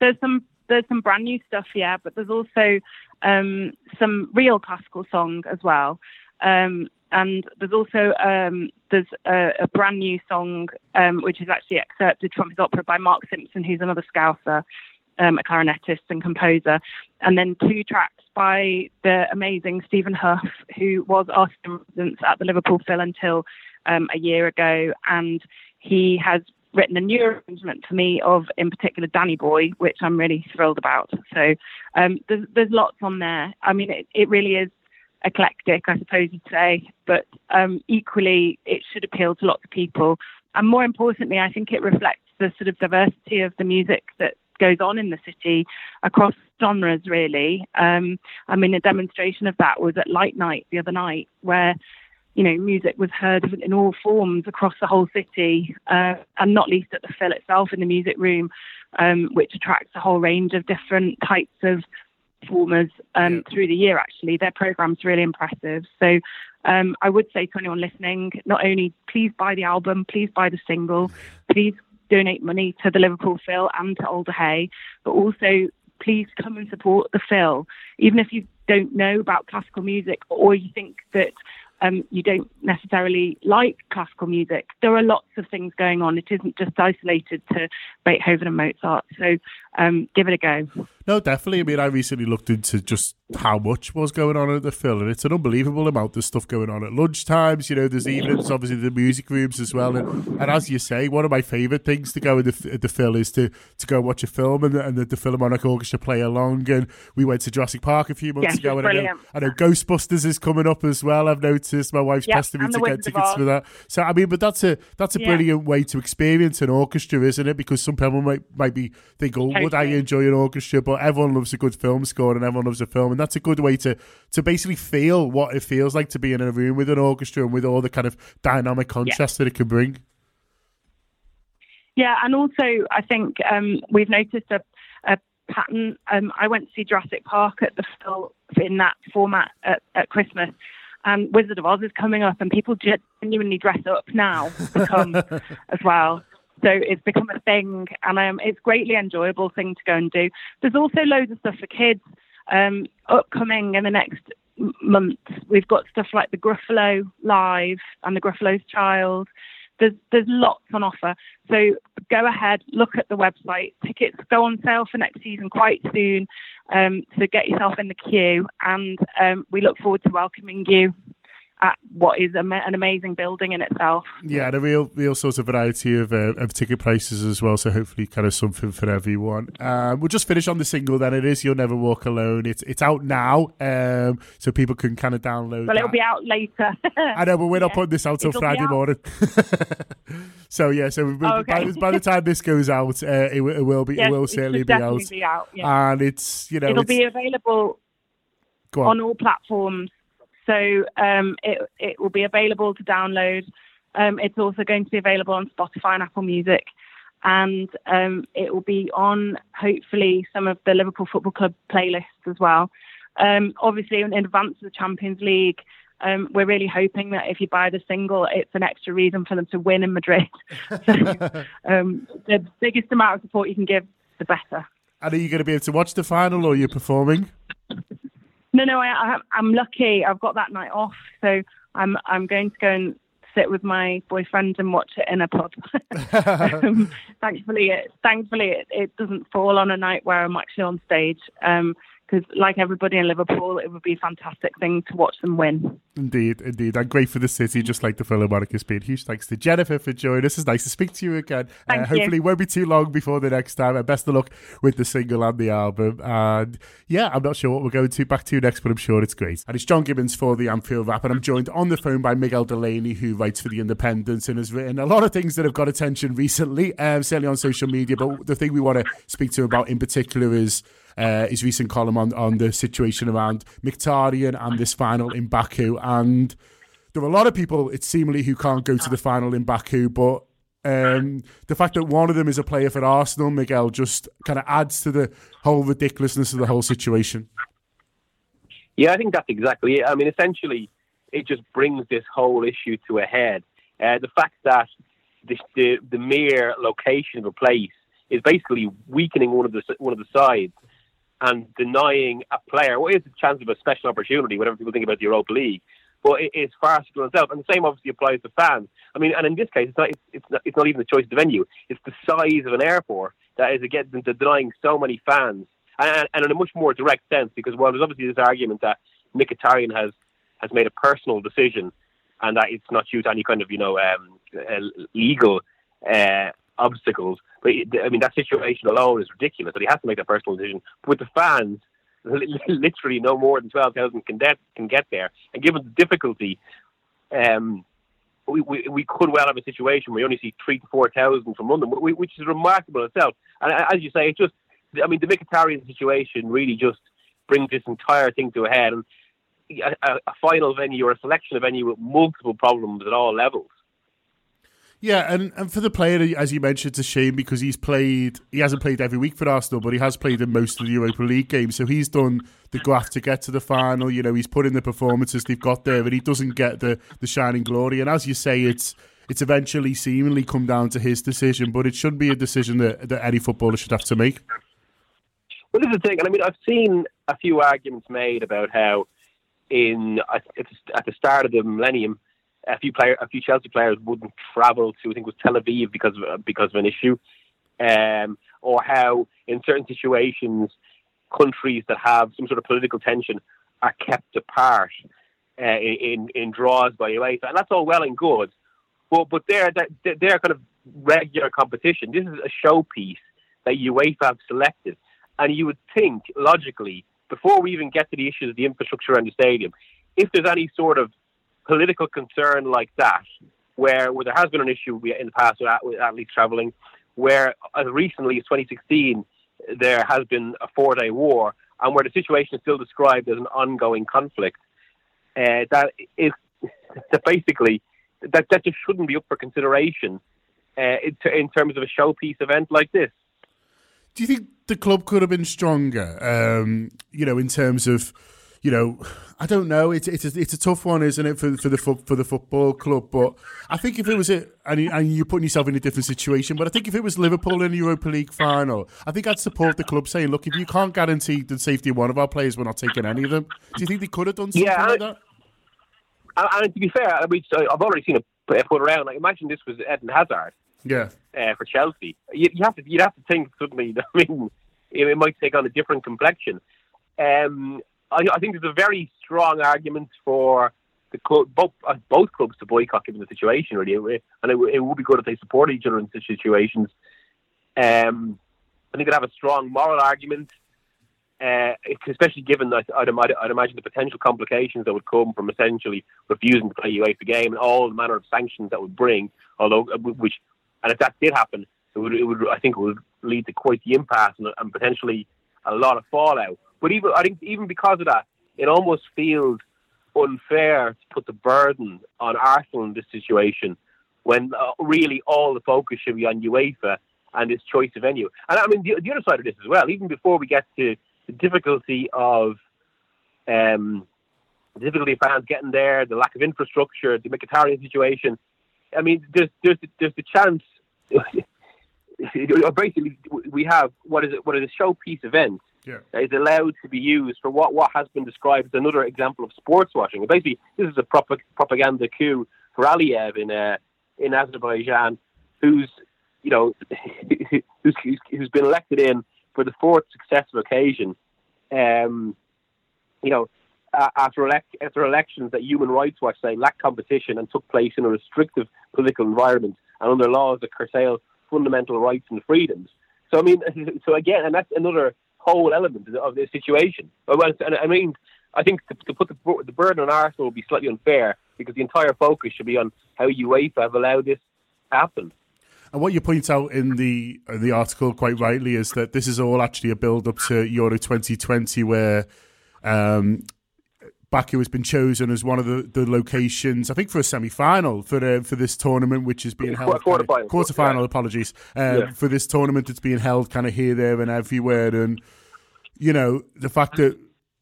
There's some there's some brand new stuff, yeah, but there's also um, some real classical song as well. Um, and there's also um, there's a, a brand new song um, which is actually excerpted from his opera by Mark Simpson, who's another Scouser. um, a clarinetist and composer, and then two tracks by the amazing Stephen Hough, who was our resident at the Liverpool Phil until um, a year ago, and he has written a new arrangement for me of, in particular, Danny Boy, which I'm really thrilled about. So um, there's, there's lots on there. I mean, it, it really is eclectic, I suppose you'd say, but um, equally, it should appeal to lots of people. And more importantly, I think it reflects the sort of diversity of the music that goes on in the city across genres, really. Um, I mean, a demonstration of that was at Light Night the other night, where you know, music was heard in all forms across the whole city, uh, and not least at the Phil itself in the music room, um, which attracts a whole range of different types of performers um, through the year. Actually, their program's really impressive. So, um, I would say to anyone listening, not only please buy the album, please buy the single, please donate money to the Liverpool Phil and to Alder Hey, but also please come and support the Phil, even if you don't know about classical music or you think that um, you don't necessarily like classical music. There are lots of things going on. It isn't just isolated to Beethoven and Mozart. So um, give it a go. No, definitely. I mean, I recently looked into just how much was going on at the Phil, and it's an unbelievable amount of stuff going on at lunchtimes. You know, there's evenings, obviously, the music rooms as well. And, and as you say, one of my favourite things to go at the, at the Phil is to, to go watch a film and, and the, the Philharmonic Orchestra play along. And we went to Jurassic Park a few months yes, ago, and I know, I know, Ghostbusters is coming up as well. I've noticed my wife's yep, pestering me to get tickets for that. So I mean, but that's a that's a yeah. brilliant way to experience an orchestra, isn't it? Because some people might might be think, oh, totally. Would I enjoy an orchestra? But everyone loves a good film score and everyone loves a film, and that's a good way to to basically feel what it feels like to be in a room with an orchestra and with all the kind of dynamic contrast yeah. that it can bring. Yeah, and also I think um, we've noticed a, a pattern. Um, I went to see Jurassic Park at the Phil in that format at, at Christmas. And Wizard of Oz is coming up, and people genuinely dress up now to come <laughs> as well. So it's become a thing, and um, it's greatly enjoyable thing to go and do. There's also loads of stuff for kids um, upcoming in the next month. We've got stuff like the Gruffalo Live and the Gruffalo's Child. There's there's lots on offer. So go ahead, look at the website. Tickets go on sale for next season quite soon. Um, so get yourself in the queue, and um, we look forward to welcoming you at what is an amazing building in itself. Yeah, and a real, real sort of variety of, uh, of ticket prices as well. So hopefully, kind of something for everyone. Um, we'll just finish on the single. Then it is "You'll Never Walk Alone." It's it's out now, um, so people can kind of download. Well, that. it'll be out later. I know, but we're not <laughs> putting this out till Friday morning. <laughs> so yeah, so oh, okay. by, by, the time this goes out, uh, it, it, will be. Yes, it will certainly be out. be out. Yeah. And it's you know it'll be available on. on all platforms so um, it, it will be available to download. Um, it's also going to be available on Spotify and Apple Music. And um, it will be on, hopefully, some of the Liverpool Football Club playlists as well. Um, obviously, in advance of the Champions League, um, we're really hoping that if you buy the single, it's an extra reason for them to win in Madrid. <laughs> um, the biggest amount of support you can give, the better. And are you going to be able to watch the final or are you performing? No, no, I, I'm lucky. I've got that night off, so I'm I'm going to go and sit with my boyfriend and watch it in a pub. <laughs> um, thankfully, it thankfully it, it doesn't fall on a night where I'm actually on stage. Um, because like everybody in Liverpool, it would be a fantastic thing to watch them win. Indeed, indeed. And great for the city, just like the Philharmonic has been. Huge thanks to Jennifer for joining us. It's nice to speak to you again. Thank uh, hopefully, you. won't be too long before the next time. And best of luck with the single and the album. And yeah, I'm not sure what we're going to back to next, but I'm sure it's great. And it's John Gibbons for the Anfield Wrap. And I'm joined on the phone by Miguel Delaney, who writes for The Independent and has written a lot of things that have got attention recently, um, certainly on social media. But the thing we want to speak to about in particular is uh, his recent column on, on the situation around Mkhitaryan and this final in Baku. And there are a lot of people, it's seemingly, who can't go to the final in Baku, but um, the fact that one of them is a player for Arsenal, Miguel, just kind of adds to the whole ridiculousness of the whole situation. Yeah, I think that's exactly it. I mean, essentially, it just brings this whole issue to a head. Uh, the fact that the, the, the mere location of a place is basically weakening one of the one of the sides and denying a player what is the chance of a special opportunity, whatever people think about the Europa League. But it is farcical in itself, and the same obviously applies to fans. I mean, and in this case, it's not it's, it's not it's not even the choice of the venue; it's the size of an airport that is against denying so many fans, and, and in a much more direct sense, because well, there's obviously this argument that Mkhitaryan has has made a personal decision, and that it's not due to any kind of you know um, uh, legal uh, obstacles. But I mean, that situation alone is ridiculous that he has to make that personal decision. But with the fans, <laughs> literally no more than twelve thousand can get can get there, and given the difficulty. Um, we, we, we could well have a situation where we only see three to four thousand from London, which is remarkable itself. And as you say, it just, I mean, the Mkhitaryan situation really just brings this entire thing to a head. And a, a final venue or a selection of venue with multiple problems at all levels. Yeah, and, and for the player, as you mentioned, it's a shame because he's played. He hasn't played every week for Arsenal, but he has played in most of the Europa League games. So he's done the graft to get to the final. You know, he's put in the performances they've got there, but he doesn't get the the shining glory. And as you say, it's it's eventually seemingly come down to his decision, but it should be a decision that, that any footballer should have to make. Well, this is the thing, and I mean, I've seen a few arguments made about how in at the start of the millennium a few player, a few Chelsea players wouldn't travel to I think it was Tel Aviv because of, because of an issue, um, or how in certain situations countries that have some sort of political tension are kept apart uh, in in draws by UEFA, and that's all well and good, but but they're they're kind of regular competition. This is a showpiece that UEFA have selected, and you would think logically before we even get to the issues of the infrastructure and the stadium, if there's any sort of political concern like that, where where there has been an issue in the past with, with athletes travelling, where as recently as 2016 there has been a four-day war, and where the situation is still described as an ongoing conflict, uh, that is <laughs> that basically that that just shouldn't be up for consideration uh, in, in terms of a showpiece event like this. Do you think the club could have been stronger? Um, you know, in terms of you know, I don't know. It's it's a, it's a tough one, isn't it, for for the for the football club? But I think if it was it, and, and you're putting yourself in a different situation. But I think if it was Liverpool in the Europa League final, I think I'd support the club saying, look, if you can't guarantee the safety of one of our players, we're not taking any of them. Do you think they could have done something yeah, like that? And, and to be fair, I mean, I've already seen it put around. Like, imagine this was Eden Hazard. Yeah. Uh, for Chelsea, you, you have to you'd have to think suddenly. <laughs> I mean, it, it might take on a different complexion. Um, I, I think there's a very strong argument for the club, both, uh, both clubs to boycott given the situation, really. And it, it would be good if they support each other in such situations. Um, I think they'd have a strong moral argument, uh, especially given that I'd, I'd, I'd, imagine the potential complications that would come from essentially refusing to play UEFA game and all the manner of sanctions that would bring. Although, uh, which, and if that did happen, it would, it would I think, it would lead to quite the impasse and, and potentially a lot of fallout. But even I think even because of that, it almost feels unfair to put the burden on Arsenal in this situation when uh, really all the focus should be on UEFA and its choice of venue. And I mean the, the other side of this as well. Even before we get to the difficulty of um, the difficulty of fans getting there, the lack of infrastructure, the Mkhitaryan situation. I mean, there's there's there's the chance. <laughs> basically, we have what is it? What is a showpiece event yeah. is allowed to be used for what, what has been described as another example of sports washing. Basically, this is a prop- propaganda coup for Aliyev in uh, in Azerbaijan, who's you know <laughs> who's, who's been elected in for the fourth successive occasion. Um, you know, after, elect- after elections that Human Rights Watch say lack competition and took place in a restrictive political environment and under laws that curtail fundamental rights and freedoms. So I mean, <laughs> so again, and that's another whole element of the situation. And I mean, I think to, to put the, the, burden on Arsenal would be slightly unfair because the entire focus should be on how UEFA have allowed this to happen. And what you point out in the in the article quite rightly is that this is all actually a build up to Euro 2020, where um, Baku has been chosen as one of the, the locations, I think, for a semi final for uh, for this tournament, which is being held quarter final. Quarter final, apologies, uh, yeah. for this tournament that's being held kind of here, there, and everywhere, and you know the fact that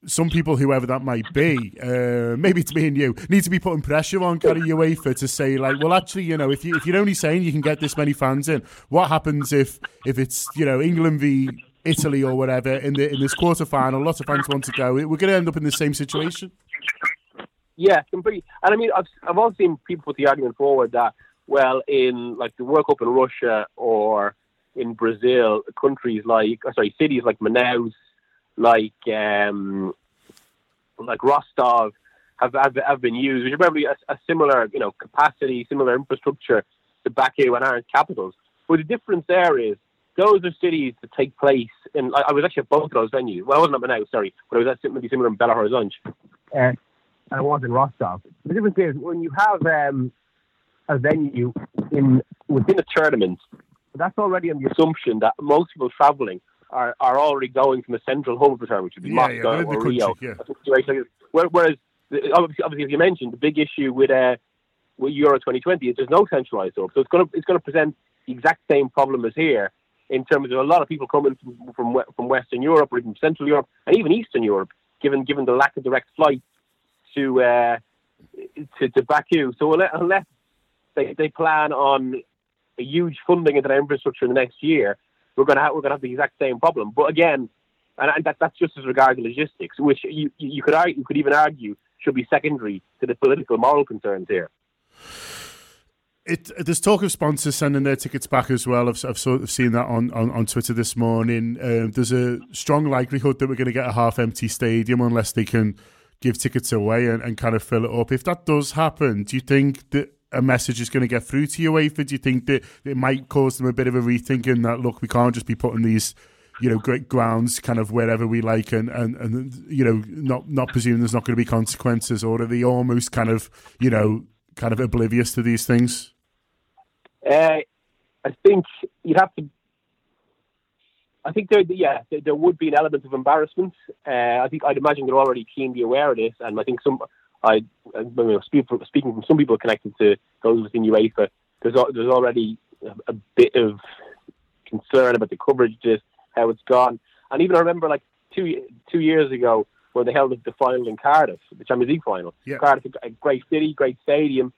some people, whoever that might be, uh, maybe it's me and you, need to be putting pressure on of UEFA to say like, well, actually, you know, if you if you're only saying you can get this many fans in, what happens if if it's you know England v Italy or whatever in the in this quarter final. Lots of fans want to go. We're going to end up in the same situation. Yeah, completely. And I mean, I've I've also seen people put the argument forward that well, in like the World Cup in Russia or in Brazil, countries like sorry, cities like Manaus, like um, like Rostov, have, have have been used, which are probably a, a similar you know capacity, similar infrastructure to Baku and aren't capitals. But the difference there is those are cities that take place in. I, I was actually at both of those venues. Well, I wasn't at Manaus, sorry, but I was at maybe similar in Belo Horizonte, and I was in Rostov. The difference is when you have um, a venue in within a tournament, that's already on the assumption that most people travelling are, are already going from the central the tournament, which would be Yeah, yeah, Moscow the or country, Rio. yeah. A this. Where- Whereas, obviously, as you mentioned, the big issue with uh, with Euro 2020 is there's no centralised hub, so it's going to it's going to present the exact same problem as here in terms of a lot of people coming from from, from Western Europe or even Central Europe and even Eastern Europe, given given the lack of direct flights to uh, to, to Baku. So unless, unless they, they plan on a huge funding into their infrastructure in the next year, we're going to have, we're to have the exact same problem. But again, and, and that, that's just as regards logistics, which you you you could argue, you could even argue should be secondary to the political moral concerns here. It, there's talk of sponsors sending their tickets back as well. I've, I've sort of seen that on, on, on Twitter this morning. Um, there's a strong likelihood that we're going to get a half empty stadium unless they can give tickets away and, and kind of fill it up. If that does happen, do you think that a message is going to get through to UEFA? Do you think that it might cause them a bit of a rethinking that, look, we can't just be putting these you know, great grounds kind of wherever we like and, and, and you know, not, not presuming there's not going to be consequences or are they almost kind of, you know, kind of oblivious to these things? Uh, I think you'd have to. I think there, yeah, there, would be an element of embarrassment. Uh, I think I'd imagine they're already keenly aware of this, and I think some. I, I you know, speak, speaking from some people connected to those within UEFA, there's there's already a, a bit of concern about the coverage just how it's gone, and even I remember like two two years ago when they held the final in Cardiff, the Champions League final. Yeah. Cardiff, a great city, great stadium,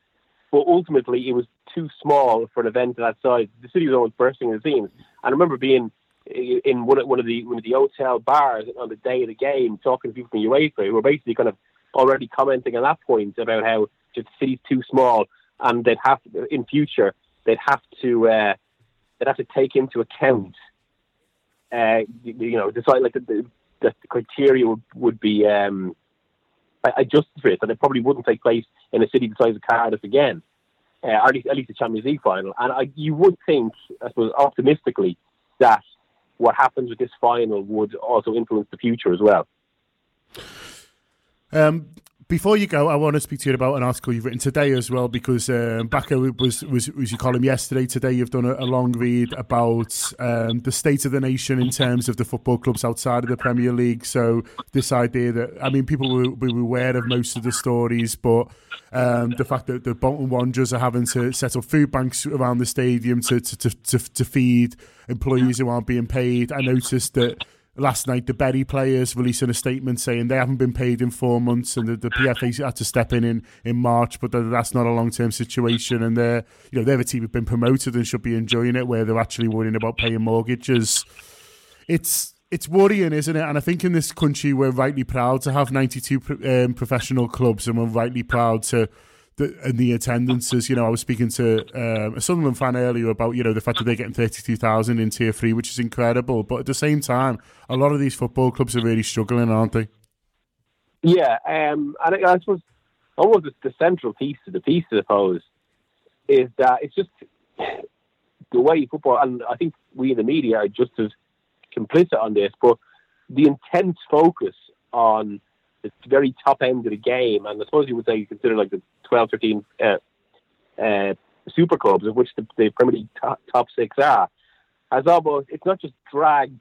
but ultimately it was too small for an event of that size. The city was almost bursting at the seams. And I remember being in one of, one of the one of the hotel bars on the day of the game, talking to people from UEFA who were basically kind of already commenting on that point about how the city's too small, and they'd have in future they'd have to uh, they'd have to take into account, uh, you, you know, decide like the, the, the criteria would, would be um, adjusted for it, and it probably wouldn't take place in a city the size of Cardiff again, uh, or at least, at least the Champions League final. And I, you would think, I suppose, optimistically, that what happens with this final would also influence the future as well. Um, before you go, I want to speak to you about an article you've written today as well, because um, Baku was, was was your column yesterday. Today, you've done a, a long read about um, the state of the nation in terms of the football clubs outside of the Premier League. So, this idea that I mean, people will be aware of most of the stories, but um, the fact that the Bolton Wanderers are having to set up food banks around the stadium to to, to, to, to feed employees who aren't being paid. I noticed that last night the Bury players releasing a statement saying they haven't been paid in four months and the, the PFA had to step in in, in March, but that, that's not a long term situation. And they're you know they're a team who've been promoted and should be enjoying it, where they're actually worrying about paying mortgages. It's it's worrying, isn't it? And I think in this country we're rightly proud to have 92 um, professional clubs, and we're rightly proud to. The, and the attendances, you know, I was speaking to um, a Sunderland fan earlier about, you know, the fact that they're getting 32,000 in tier three, which is incredible. But at the same time, a lot of these football clubs are really struggling, aren't they? Yeah, um, and I, I suppose almost the, the central piece of the piece, I suppose, is that it's just the way football, and I think we in the media are just as complicit on this, but the intense focus on the very top end of the game, and I suppose you would say you consider like the 12, 13 uh, uh, super clubs, of which the, the Premier League top, top six are, has almost, it's not just dragged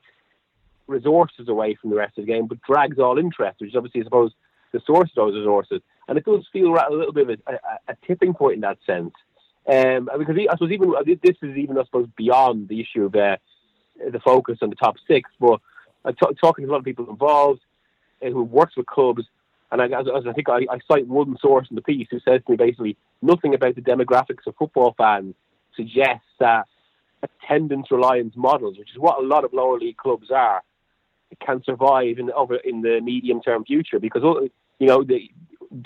resources away from the rest of the game, but drags all interest, which is obviously, I suppose, the source of those resources. And it does feel a little bit of a, a, a tipping point in that sense. Um, because I suppose even this is even I suppose beyond the issue of uh, the focus on the top six. But I'm t- talking to a lot of people involved uh, Uh, who works with clubs, and I, as, as I think I, I cite one source in the piece who says to me basically nothing about the demographics of football fans suggests that attendance reliance models, which is what a lot of lower league clubs are, can survive in over in the medium term future because uh, you know the,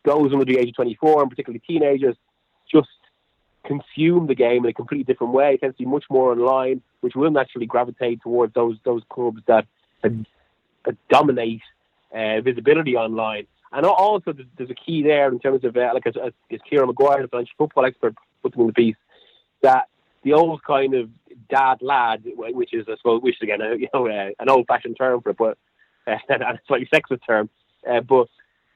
those under the age of 24 and particularly teenagers just consume the game in a completely different way. It tends to be much more online, which will naturally gravitate towards those those clubs that, that dominate uh, visibility online. And also, there's, a key there in terms of, uh, like as, as, Kieran Maguire, the financial football expert, put in the piece, that the old kind of dad lad, which is, I suppose, which is again, a, you know, uh, an old fashioned term for it, but <laughs> uh, and a slightly sexist term, uh, but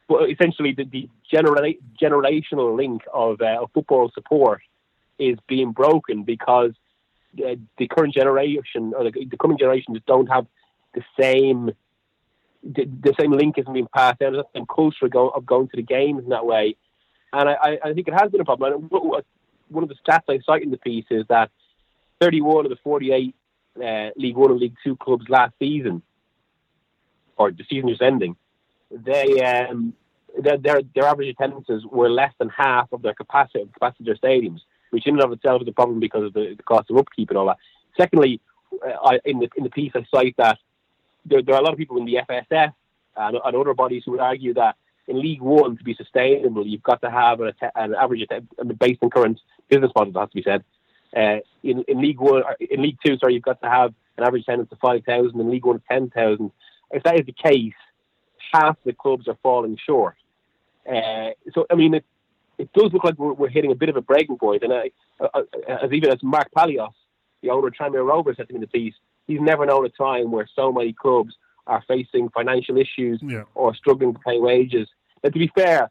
but essentially the, the genera- generational link of, uh, of football support is being broken because uh, the current generation or the, the coming generation just don't have the same the, same link isn't being passed down. There's the same culture go, of going to the games in that way, and I, I think it has been a problem. One of the stats I cite in the piece is that 31 of the 48 uh, League One and League Two clubs last season, or the season just ending, they um, their, their, their average attendances were less than half of their capacity capacity of their stadiums which in and of itself is a problem because of the, the cost of upkeep and all that. Secondly, uh, I, in the in the piece I cite that there, there, are a lot of people in the FSF and, and, other bodies who would argue that in League One to be sustainable, you've got to have an, an average based on current business models. Has to be said. Uh, in, in League One, uh, in League Two, sorry, you've got to have an average attendance of five thousand. In League One, ten thousand. If that is the case, half the clubs are falling short. Uh, so, I mean, it, it does look like we're, we're hitting a bit of a breaking point. And I, uh, uh, as even as Mark Palios, the owner of Tranmere Rovers, said to me in the piece, he's never known a time where so many clubs are facing financial issues yeah. or struggling to pay wages. And to be fair,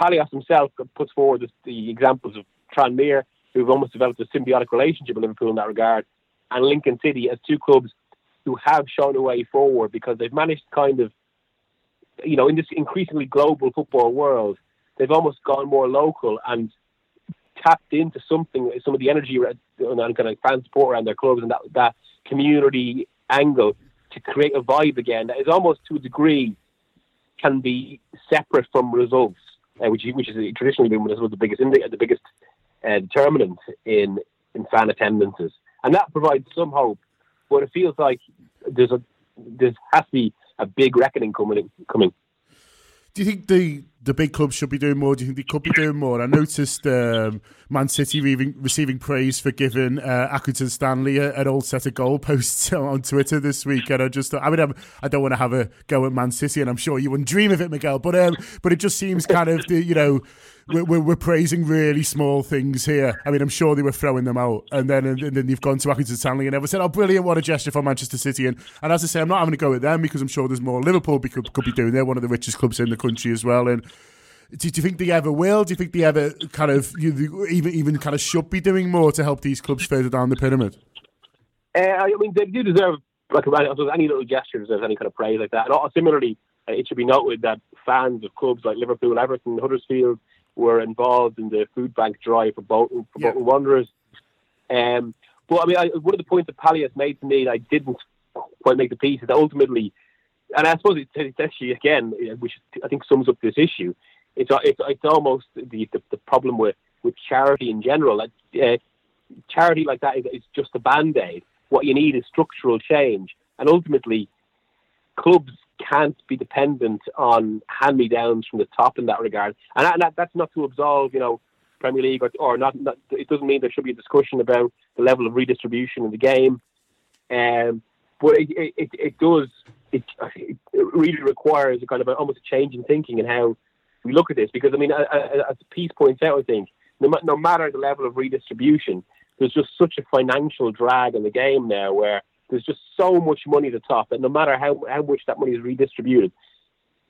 Palios himself puts forward the, the examples of Tranmere, who've almost developed a symbiotic relationship with Liverpool in that regard, and Lincoln City as two clubs who have shown a way forward because they've managed kind of, you know, in this increasingly global football world, they've almost gone more local and tapped into something, some of the energy and kind of fan support around their clubs and that that community angle to create a vibe again that is almost to a degree can be separate from results, uh, which which is traditionally been one of the biggest the biggest uh, determinant in in fan attendances, and that provides some hope. But it feels like there's a there has to be a big reckoning coming coming. Do you think the the big clubs should be doing more? Do you think they could be doing more? I noticed um, Man City receiving, receiving praise for giving uh, Accrington Stanley an old set of goalposts <laughs> on Twitter this week, and I just I mean I'm, I do not want to have a go at Man City, and I'm sure you wouldn't dream of it, Miguel. But um, but it just seems kind of you know we're, we're, praising really small things here. I mean, I'm sure they were throwing them out, and then and, then you've gone to Accrington Stanley and ever said, "Oh, brilliant! What a gesture for Manchester City." And, and as I say, I'm not having to go with them because I'm sure there's more Liverpool could, could be doing. They're one of the richest clubs in the country as well, and. Do, do you think they ever will? Do you think they ever kind of you, even even kind of should be doing more to help these clubs further down the pyramid? Uh, I mean, they do deserve like any little gesture deserves any kind of praise like that. And similarly, uh, it should be noted that fans of clubs like Liverpool, Everton, Huddersfield, were involved in the food bank drive for Bolton, for yeah. Bolton Wanderers. Um, but I mean, I, one of the points that Pally has made to me I didn't quite make the piece is that ultimately, and I suppose it's, it's actually again, which I think sums up this issue. It's it's, it's almost the, the, the problem with with charity in general. Uh, charity like that is, is just a band aid. What you need is structural change, and ultimately, clubs can't be dependent on hand me downs from the top in that regard. And, that, that, that's not to absolve, you know, Premier League or, or not, not, It doesn't mean there should be a discussion about the level of redistribution in the game. Um, but it, it, it does. It, it really requires a kind of a, almost a change in thinking and how we look at this. Because I mean, as piece points out, I think no, no matter the level of redistribution, there's just such a financial drag in the game now where there's just so much money at the top that no matter how, how much that money is redistributed,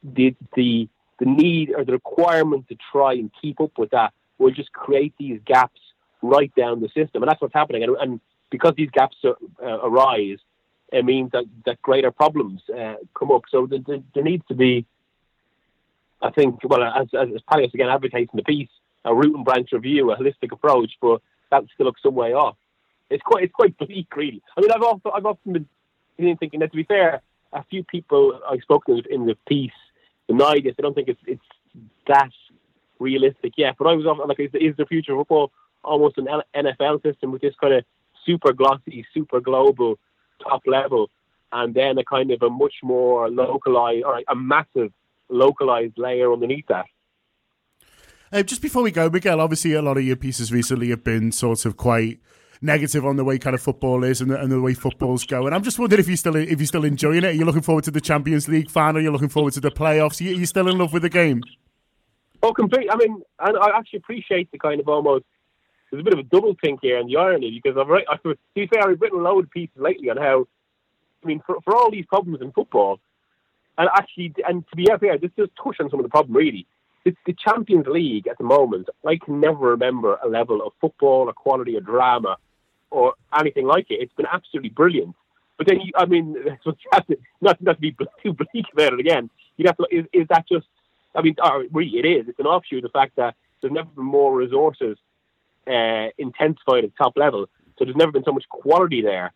the, the, the need or the requirement to try and keep up with that will just create these gaps right down the system. And that's what's happening. And, and because these gaps uh, arise, it means that, that greater problems uh, come up. So the, the, there needs to be, I think, well, as, as, as again advocates in the piece, a root and branch review, a holistic approach, but that still looks some way off. It's quite it's quite bleak, really. I mean, I've often I've often been thinking that to be fair, a few people I've spoken to in the piece denied this. I don't think it's it's that realistic yet. But I was often like, is, is the future of football almost an NFL system with this kind of super glossy, super global top level, and then a kind of a much more localized or a massive localized layer underneath that? Uh, just before we go, Miguel, obviously a lot of your pieces recently have been sort of quite negative on the way kind of football is and the, and the way football's going. I'm just wondering if you're still if you're still enjoying it. Are you looking forward to the Champions League final? You're you looking forward to the playoffs? Are you, are still in love with the game? Oh, complete. I mean, and I actually appreciate the kind of almost. There's a bit of a double think here and the irony because I've right. To be fair, I've written a load of pieces lately on how. I mean, for, for all these problems in football, and actually, and to be fair, just just touch on some of the problem really. It's the Champions League at the moment. I can never remember a level of football, a quality of drama, or anything like it. It's been absolutely brilliant. But then, you, I mean, <laughs> not not to be <laughs> too bleak about it again. You have to. Is, is that just? I mean, or really, it is. It's an offshoot of the fact that there's never been more resources uh, intensified at top level. So there's never been so much quality there,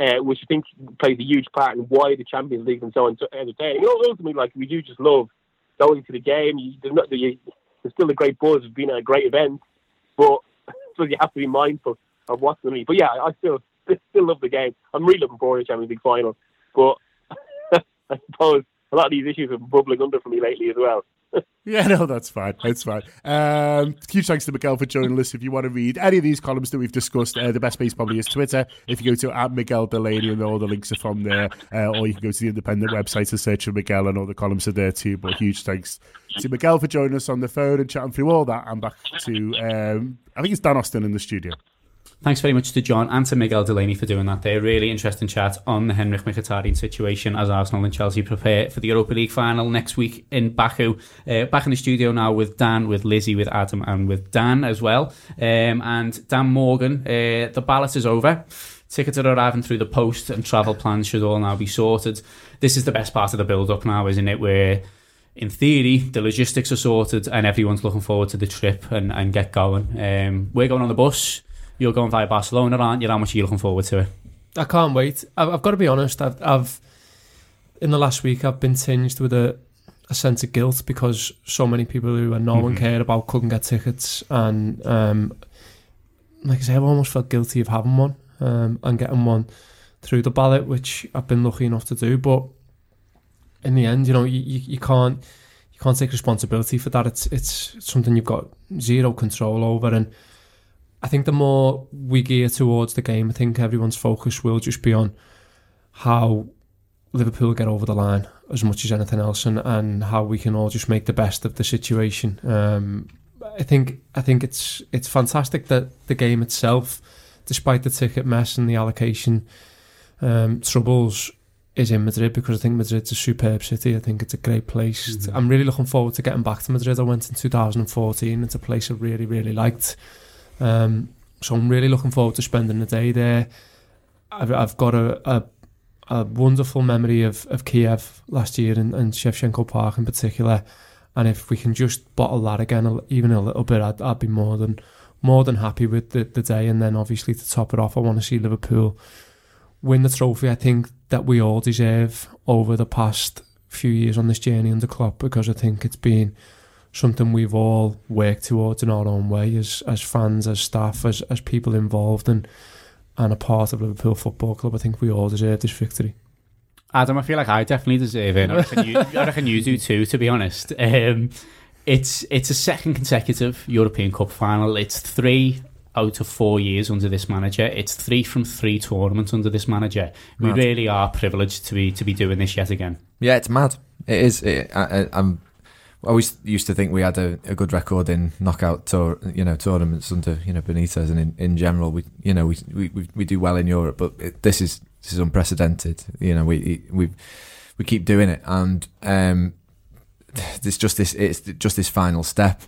uh, which I think plays a huge part in why the Champions League and so on so entertaining. You know, ultimately, like we do just love going to the game. You, there's, not, you, there's still a great buzz of being at a great event, but <laughs> so you have to be mindful of what's the need. But yeah, I still still love the game. I'm really looking forward to the Champions League final. But <laughs> I suppose a lot of these issues have been bubbling under for me lately as well. <laughs> yeah, no, that's fine. That's fine. Um, huge thanks to Miguel for joining us. If you want to read any of these columns that we've discussed, uh, the best place probably is Twitter. If you go to at Miguel Delaney, and all the links are from there, uh, or you can go to the independent website and search for Miguel, and all the columns are there too. But huge thanks to Miguel for joining us on the phone and chatting through all that. I'm back to, um, I think it's Dan Austin in the studio. Thanks very much to John and to Miguel Delaney for doing that there. Really interesting chat on the Henrikh Mkhitaryan situation as Arsenal and Chelsea prepare for the Europa League final next week in Baku. Uh, back in the studio now with Dan, with Lizzi, with Adam, and with Dan as well. Um, and Dan Morgan, uh, the ballot is over. Tickets are arriving through the post and travel plans should all now be sorted. This is the best part of the build up now, isn't it? Where in theory, the logistics are sorted and everyone's looking forward to the trip and, and get going. Um, we're going on the bus you're going via Barcelona, aren't you? How much are you looking forward to it? I can't wait. I've, I've got to be honest. I've, I've in the last week I've been tinged with a, a sense of guilt because so many people who I know mm-hmm. and care about couldn't get tickets, and um, like I say, I've almost felt guilty of having one um, and getting one through the ballot, which I've been lucky enough to do. But in the end, you know, you, you, you can't you can't take responsibility for that. It's it's something you've got zero control over, and I think the more we gear towards the game, I think everyone's focus will just be on how Liverpool get over the line as much as anything else, and, and how we can all just make the best of the situation. Um, I think I think it's it's fantastic that the game itself, despite the ticket mess and the allocation um, troubles, is in Madrid because I think Madrid's a superb city. I think it's a great place. Mm-hmm. I'm really looking forward to getting back to Madrid. I went in 2014. It's a place I really really liked. Um, so I'm really looking forward to spending the day there. I've, I've got a, a, a wonderful memory of, of Kiev last year and, and Shevchenko Park in particular. And if we can just bottle that again, even a little bit, I'd, I'd be more than more than happy with the, the day. And then obviously to top it off, I want to see Liverpool win the trophy. I think that we all deserve over the past few years on this journey under Klopp because I think it's been something we've all worked towards in our own way as as fans, as staff, as as people involved and and a part of Liverpool Football Club. I think we all deserve this victory. Adam, I feel like I definitely deserve it. I reckon you, I reckon you do too, to be honest. Um, it's it's a second consecutive European Cup final. It's three out of four years under this manager. It's three from three tournaments under this manager. Mad. We really are privileged to be to be doing this yet again. Yeah, it's mad. It is. It, I, I'm I always used to think we had a, a good record in knockout tour, you know, tournaments under you know Benitez, and in, in general, we you know we, we we do well in Europe, but it, this is this is unprecedented. You know, we we we keep doing it, and um, <sighs> it's just this it's just this final step.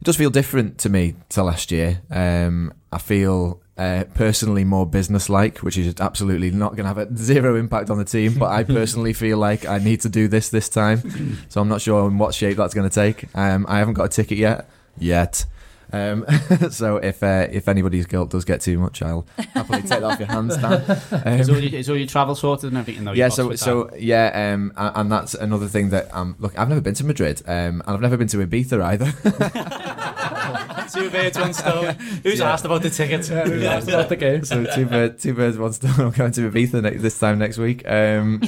It does feel different to me to last year. Um, I feel uh, personally more business-like, which is absolutely not going to have a <laughs> zero impact on the team. But I personally <laughs> feel like I need to do this this time, so I'm not sure in what shape that's going to take. Um, I haven't got a ticket yet, yet. Um, <laughs> so if uh, if anybody's guilt does get too much, I'll happily take that off your hands, Dan. Um, <laughs> is, all your, is all your travel sorted and everything? Though, yeah, so so yeah, um, and that's another thing that um, look, I've never been to Madrid, um, and I've never been to Ibiza either. <laughs> two birds, one stone. Who's Yeah. asked about the tickets? Yeah, who's asked about the game? So two, bird, two birds, one stone. I'm going to Ibiza ne- this time next week, um,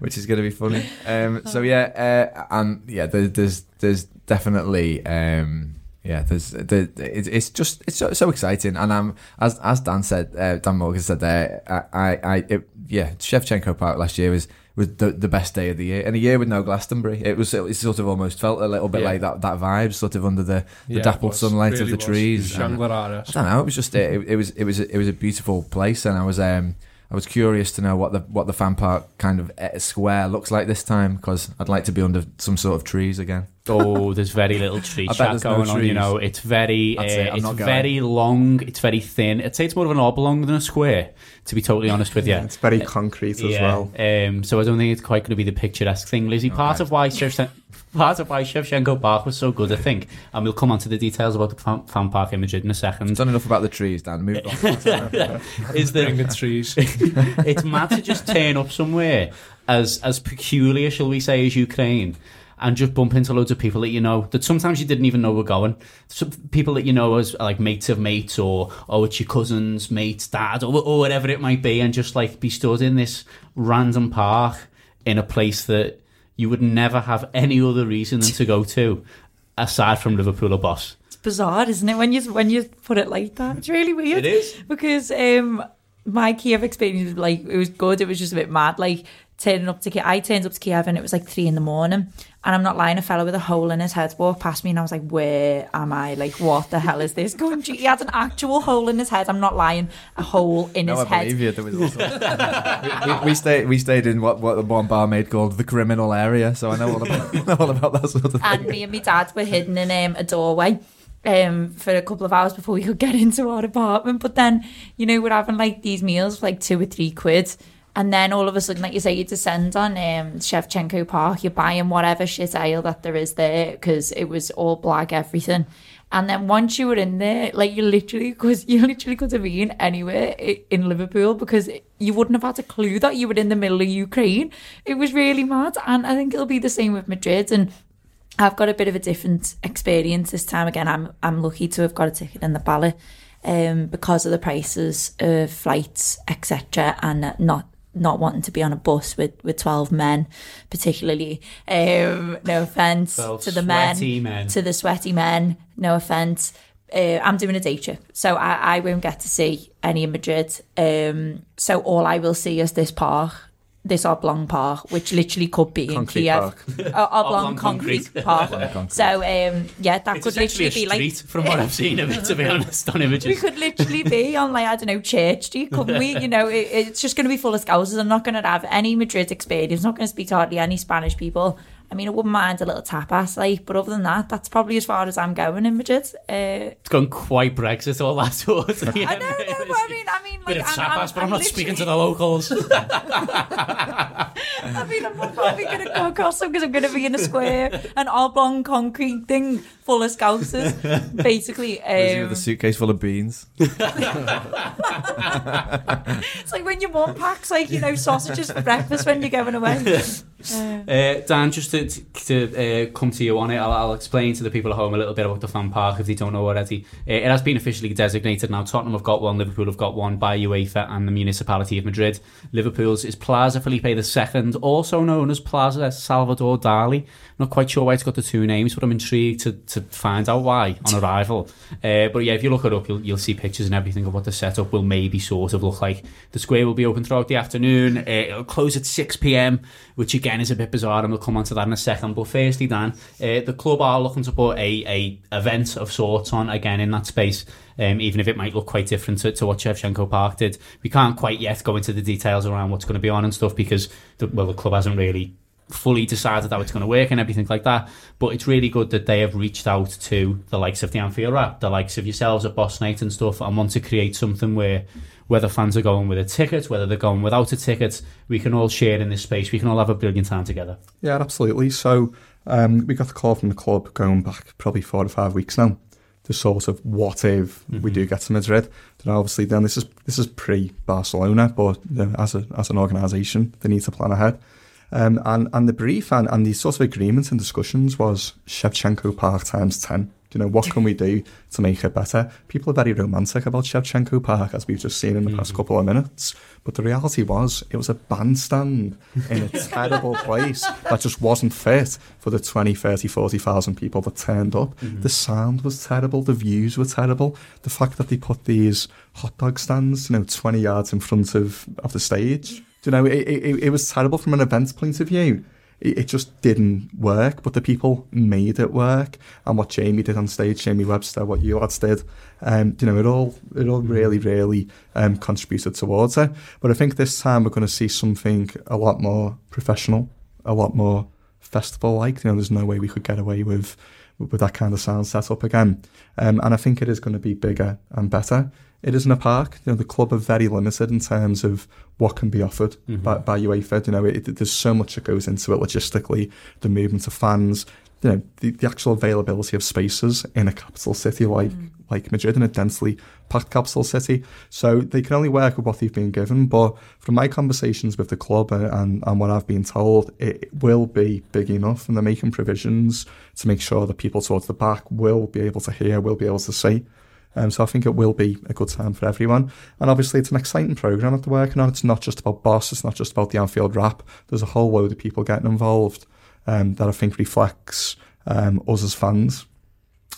which is going to be funny. Um, so yeah, uh, and yeah, there, there's there's definitely um, yeah, there's the it's, it's just it's so, so exciting, and um, as as Dan said, uh, Dan Morgan said there, I I, I it, yeah, Shevchenko Park last year was. Was the, the best day of the year, and a year with no Glastonbury, it was it sort of almost felt a little bit Yeah. like that that vibe, sort of under the, the Yeah, dappled was. sunlight Really of the was. trees. and- I don't know. It was just it, it was it was it was a beautiful place, and I was um I was curious to know what the what the fan park kind of uh, square looks like this time because I'd like to be under some sort of trees again. Oh, <laughs> there's very little tree chat there's no going on. You know, it's very, uh, it, it's very long. It's very thin. I'd say it's more of an oblong than a square. To be totally honest with you, Yeah, it's very concrete as yeah. well. Um, so I don't think it's quite going to be the picturesque thing, Lizzi. Part of why Shevchen- part of why Shevchenko Park was so good, I think, and we'll come on to the details about the fan, fan park in Madrid in a second. Done enough about the trees, Dan. Move on. <laughs> is that Bring the trees. <laughs> it's mad to just turn up somewhere as as peculiar, shall we say, as Ukraine, and just bump into loads of people that you know that sometimes you didn't even know were going. Some people that you know as like mates of mates, or oh, it's your cousin's mate's dad, or, or whatever it might be, and just like be stood in this random park in a place that you would never have any other reason than to go to, aside from Liverpool or Boss. It's bizarre, isn't it? When you when you put it like that, it's really weird. It is. because um, my Kiev experience was like it was good. It was just a bit mad. Like turning up to Kiev, I turned up to Kiev and it was like three in the morning. And I'm not lying, a fellow with a hole in his head walked past me and I was like, where am I? Like, what the hell is this country? He had an actual hole in his head. I'm not lying, a hole in no, his I head. believe you. There was we, we, we stayed we stayed in what what the one barmaid called the criminal area, so I know all about <laughs> know all about that sort of thing. and me and my dad were hidden in um, a doorway um, for a couple of hours before we could get <laughs> into our apartment. But then, you know, we're having like these meals for like two or three quid. And then all of a sudden, like you say, you descend on um, Shevchenko Park, you're buying whatever shit ale that there is there because it was all black everything. And then once you were in there, like you literally, because <laughs> you literally could have been anywhere in Liverpool because you wouldn't have had a clue that you were in the middle of Ukraine. It was really mad. And I think it'll be the same with Madrid. And I've got a bit of a different experience this time. Again, I'm I'm lucky to have got a ticket in the ballot um, because of the prices of flights, etc., and not not wanting to be on a bus with, with 12 men particularly um, no offense to the sweaty men, men. to the sweaty men no offense uh, I'm doing a day trip so I, I won't get to see any in Madrid. Um, so all I will see is this park this oblong park which literally could be Concrete in Kiev park. Uh, oblong, Oblong concrete, concrete. park Oblong concrete. so um, yeah that It's could literally a be like street, from what I've seen of it, to be honest, on images, we could literally be on like I don't know Church Street, couldn't we? You know, it, it's just going to be full of Scousers. I'm not going to have any Madrid experience. I'm not going to speak to hardly any Spanish people. I mean, I wouldn't mind a little tapas, like, but other than that, that's probably as far as I'm going in Madrid. Uh, It's gone quite Brexit all that towards the I end. know, no, but I mean, I mean, like, Bit of I'm, tapas, but I'm, not speaking to the locals. I mean, I'm probably going to go across them because I'm going to be in a square, an oblong concrete thing full of Scousers, <laughs> basically. Was he with Um, a suitcase full of beans? <laughs> it's like when your mum packs, like, you know, sausages for breakfast when you're going away. Uh, <laughs> Uh, Dan, just to, to uh, come to you on it, I'll, I'll explain to the people at home a little bit about the fan park if they don't know already. Uh, it has been officially designated now. Tottenham have got one, Liverpool have got one by UEFA and the Municipality of Madrid. Liverpool's is Plaza Felipe II, also known as Plaza Salvador Dali. Not quite sure why it's got the two names, but I'm intrigued to, to find out why on arrival. Uh, but yeah, if you look it up, you'll, you'll see pictures and everything of what the setup will maybe sort of look like. The square will be open throughout the afternoon. Uh, it'll close at 6 pm, which again is a bit bizarre, and we'll come on to that in a second. But firstly, Dan, uh, the club are looking to put a, a event of sorts on again in that space. Um, even if it might look quite different to, to what Shevchenko Park did, we can't quite yet go into the details around what's going to be on and stuff because the, well, the club hasn't really fully decided how it's going to work and everything like that. But it's really good that they have reached out to the likes of the Anfield Wrap, the likes of yourselves at Boss Night and stuff, and want to create something where whether fans are going with a ticket, whether they're going without a ticket, we can all share in this space. We can all have a brilliant time together. Yeah, absolutely. So um, we got the call from the club going back probably four or five weeks now. The sort of what if we do get to Madrid? Then obviously, then this is this is pre Barcelona, but you know, as a as an organisation, they need to plan ahead. Um, and and the brief and, and the sort of agreements and discussions was Shevchenko Park times ten. you know, what can we do to make it better? People are very romantic about Shevchenko Park, as we've just seen in the past couple of minutes. But the reality was, it was a bandstand in a <laughs> terrible place that just wasn't fit for the 20, 30, 40,000 people that turned up. Mhm. The sound was terrible, the views were terrible. The fact that they put these hot dog stands, you know, 20 yards in front of, of the stage, you know, it, it, it was terrible from an events point of view it, it just didn't work, but the people made it work. And what Jamie did on stage, Jamie Webster, what you lads did, um, you know, it all it all really, really um, contributed towards it. But I think this time we're going to see something a lot more professional, a lot more festival-like. You know, there's no way we could get away with with that kind of sound setup again. Um, and I think it is going to be bigger and better. It isn't a park. You know, the club are very limited in terms of what can be offered Mhm. by, by UEFA. You know, it, there's so much that goes into it logistically, the movement of fans, you know, the, the actual availability of spaces in a capital city like like Madrid, in a densely packed capital city. So they can only work with what they've been given. But from my conversations with the club and, and, and what I've been told, it will be big enough, and they're making provisions to make sure that people towards the back will be able to hear, will be able to see. Um, so I think it will be a good time for everyone. And obviously, it's an exciting programme that they're working on. It's not just about Boss, it's not just about the Anfield Wrap. There's a whole load of people getting involved um, that I think reflects um, us as fans.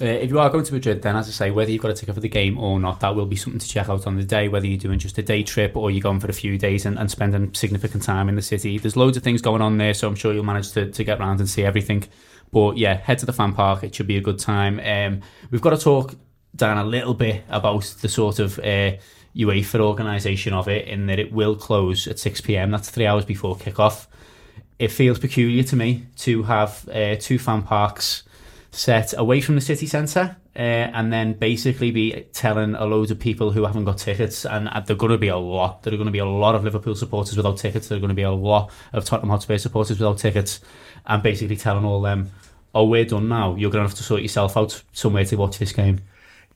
Uh, if you are going to Madrid, then as I say, whether you've got a ticket for the game or not, that will be something to check out on the day. Whether you're doing just a day trip or you're going for a few days and, and spending significant time in the city, there's loads of things going on there, so I'm sure you'll manage to, to get around and see everything. But yeah, head to the fan park; it should be a good time. Um, we've got to talk, Dan, a little bit about the sort of uh, UEFA organisation of it, in that it will close at 6 p.m. That's three hours before kick-off. It feels peculiar to me to have uh, two fan parks set away from the city centre uh, and then basically be telling a load of people who haven't got tickets and uh, there are going to be a lot. There are going to be a lot of Liverpool supporters without tickets. There are going to be a lot of Tottenham Hotspur supporters without tickets. And basically telling all them oh we're done now. You're going to have to sort yourself out somewhere to watch this game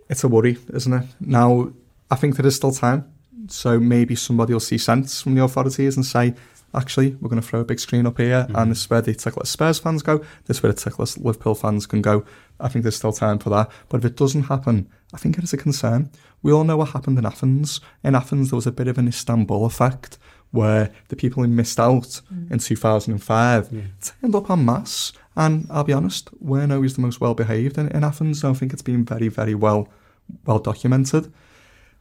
It's a worry, isn't it? Now, I think there is still time. So maybe somebody will see sense from the authorities and say, actually, we're going to throw a big screen up here, and mm-hmm. this is where the tickless Spurs fans go, this is where the tickless Liverpool fans can go. I think there's still time for that. But if it doesn't happen, I think it is a concern. We all know what happened in Athens. In Athens, there was a bit of an Istanbul effect where the people who missed out mm. in 2005 turned up en masse. And I'll be honest, we're the most well behaved in, in Athens. So I think it's been very, very well well documented.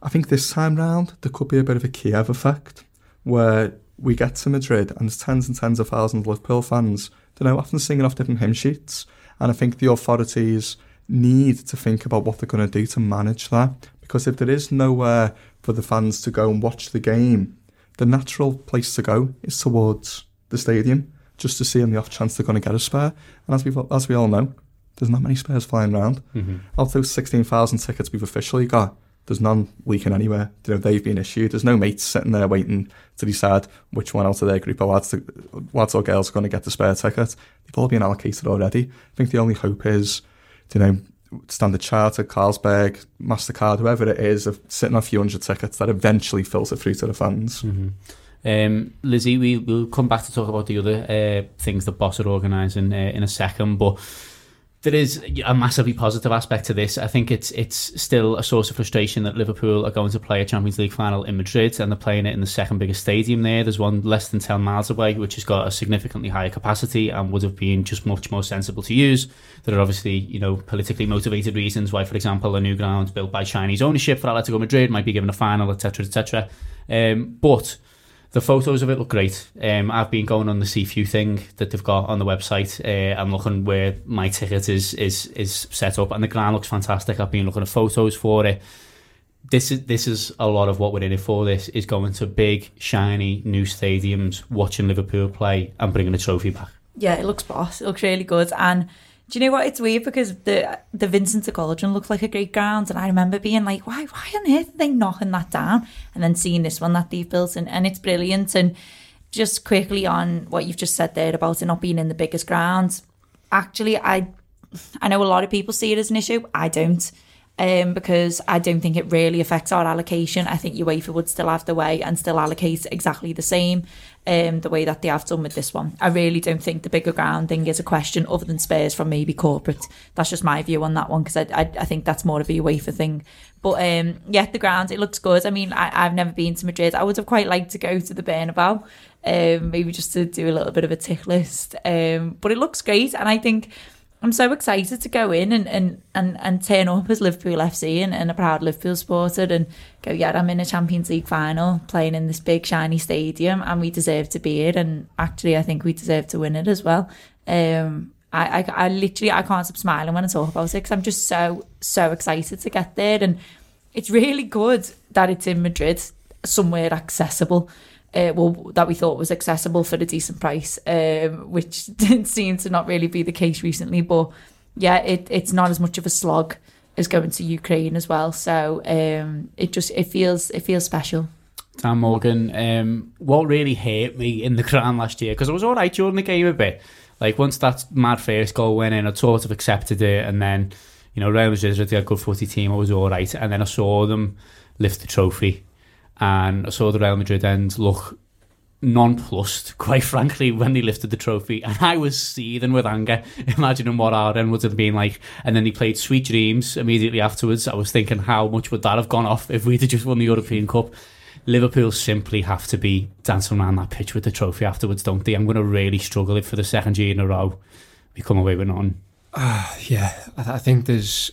I think this time round there could be a bit of a Kiev effect where we get to Madrid and there's tens and tens of thousands of Liverpool fans, you know, often singing off different hymn sheets. And I think the authorities need to think about what they're going to do to manage that. Because if there is nowhere for the fans to go and watch the game, the natural place to go is towards the stadium, just to see on the off chance they're going to get a spare. And as we as we all know, there's not many spares flying around. Mhm. Of those 16,000 tickets we've officially got, there's none leaking anywhere. You know, they've been issued. There's no mates sitting there waiting to decide which one out of their group of lads, to, lads or girls are going to get the spare ticket. They've all been allocated already. I think the only hope is, you know, Standard Chartered, Carlsberg, MasterCard, whoever it is, of sitting on a few hundred tickets that eventually filter through to the fans. Mhm. Um, Lizzi, we, we'll come back to talk about the other uh, things that Boss are organising uh, in a second, but there is a massively positive aspect to this. I think it's it's still a source of frustration that Liverpool are going to play a Champions League final in Madrid and they're playing it in the second biggest stadium there. There's one less than 10 miles away, which has got a significantly higher capacity and would have been just much more sensible to use. There are obviously, you know, politically motivated reasons why, for example, a new ground built by Chinese ownership for Atletico Madrid might be given a final, etc., etc. Um, but the photos of it look great. Um, I've been going on the CFU thing that they've got on the website uh, and looking where my ticket is is is set up, and the ground looks fantastic. I've been looking at photos for it. This is this is a lot of what we're in it for. This is going to big, shiny new stadiums, watching Liverpool play, and bringing a trophy back. Yeah, it looks boss. It looks really good. And do you know what? It's weird because the the Vicente Calderon looked like a great ground, and I remember being like, why why on earth are they knocking that down? And then seeing this one that they've built, and, and it's brilliant. And just quickly on what you've just said there about it not being in the biggest grounds. Actually, I I know a lot of people see it as an issue. I don't. Um, because I don't think it really affects our allocation. I think UEFA would still have the way and still allocate exactly the same um, the way that they have done with this one. I really don't think the bigger ground thing is a question other than Spurs from maybe corporate. That's just my view on that one because I, I, I think that's more of a UEFA thing. But um, yeah, the ground, it looks good. I mean, I, I've never been to Madrid. I would have quite liked to go to the Bernabeu, um, maybe just to do a little bit of a tick list. Um, but it looks great. And I think I'm so excited to go in and, and, and, and turn up as Liverpool FC and, and a proud Liverpool supporter and go, yeah, I'm in a Champions League final playing in this big shiny stadium and we deserve to be it. And actually, I think we deserve to win it as well. Um, I, I, I literally, I can't stop smiling when I talk about it because I'm just so, so excited to get there. And it's really good that it's in Madrid, somewhere accessible uh, well, that we thought was accessible for a decent price, um, which <laughs> didn't seem to not really be the case recently. But yeah, it, it's not as much of a slog as going to Ukraine as well. So um, it just it feels it feels special. Dan Morgan, um, what really hurt me in the ground last year because I was all right during the game a bit. Like once that mad first goal went in, I sort of accepted it, and then you know Real Madrid had a good footy team. I was all right, and then I saw them lift the trophy and I saw the Real Madrid end look nonplussed, <laughs> quite frankly, when they lifted the trophy. And I was seething with anger, <laughs> imagining what our end would have been like. And then they played Sweet Dreams immediately afterwards. I was thinking, how much would that have gone off if we'd have just won the European Cup? Liverpool simply have to be dancing around that pitch with the trophy afterwards, don't they? I'm going to really struggle if for the second year in a row we come away with none. Uh, <sighs> yeah, I think there's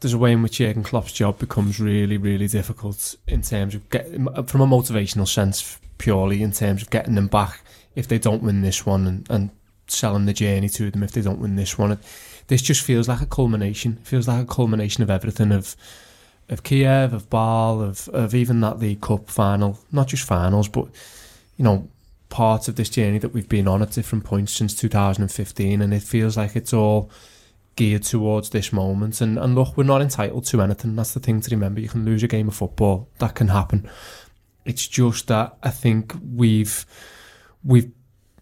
there's a way in which Jurgen Klopp's job becomes really, really difficult in terms of get, uh, from a motivational sense, purely in terms of getting them back if they don't win this one and, and selling the journey to them if they don't win this one. This just feels like a culmination. It feels like a culmination of everything of of Kiev, of Ball, of of even that League Cup final. Not just finals, but you know parts of this journey that we've been on at different points since 2015, and it feels like it's all geared towards this moment. And, and look, we're not entitled to anything. That's the thing to remember. You can lose a game of football. That can happen. It's just that I think we've we've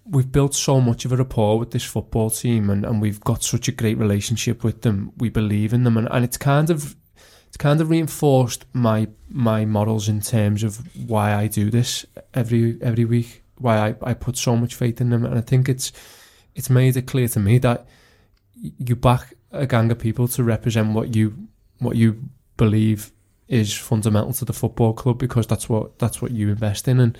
we've built so much of a rapport with this football team and, and we've got such a great relationship with them. We believe in them and, and it's kind of it's kind of reinforced my my models in terms of why I do this every every week, why I, I put so much faith in them. And I think it's it's made it clear to me that you back a gang of people to represent what you what you believe is fundamental to the football club because that's what that's what you invest in. And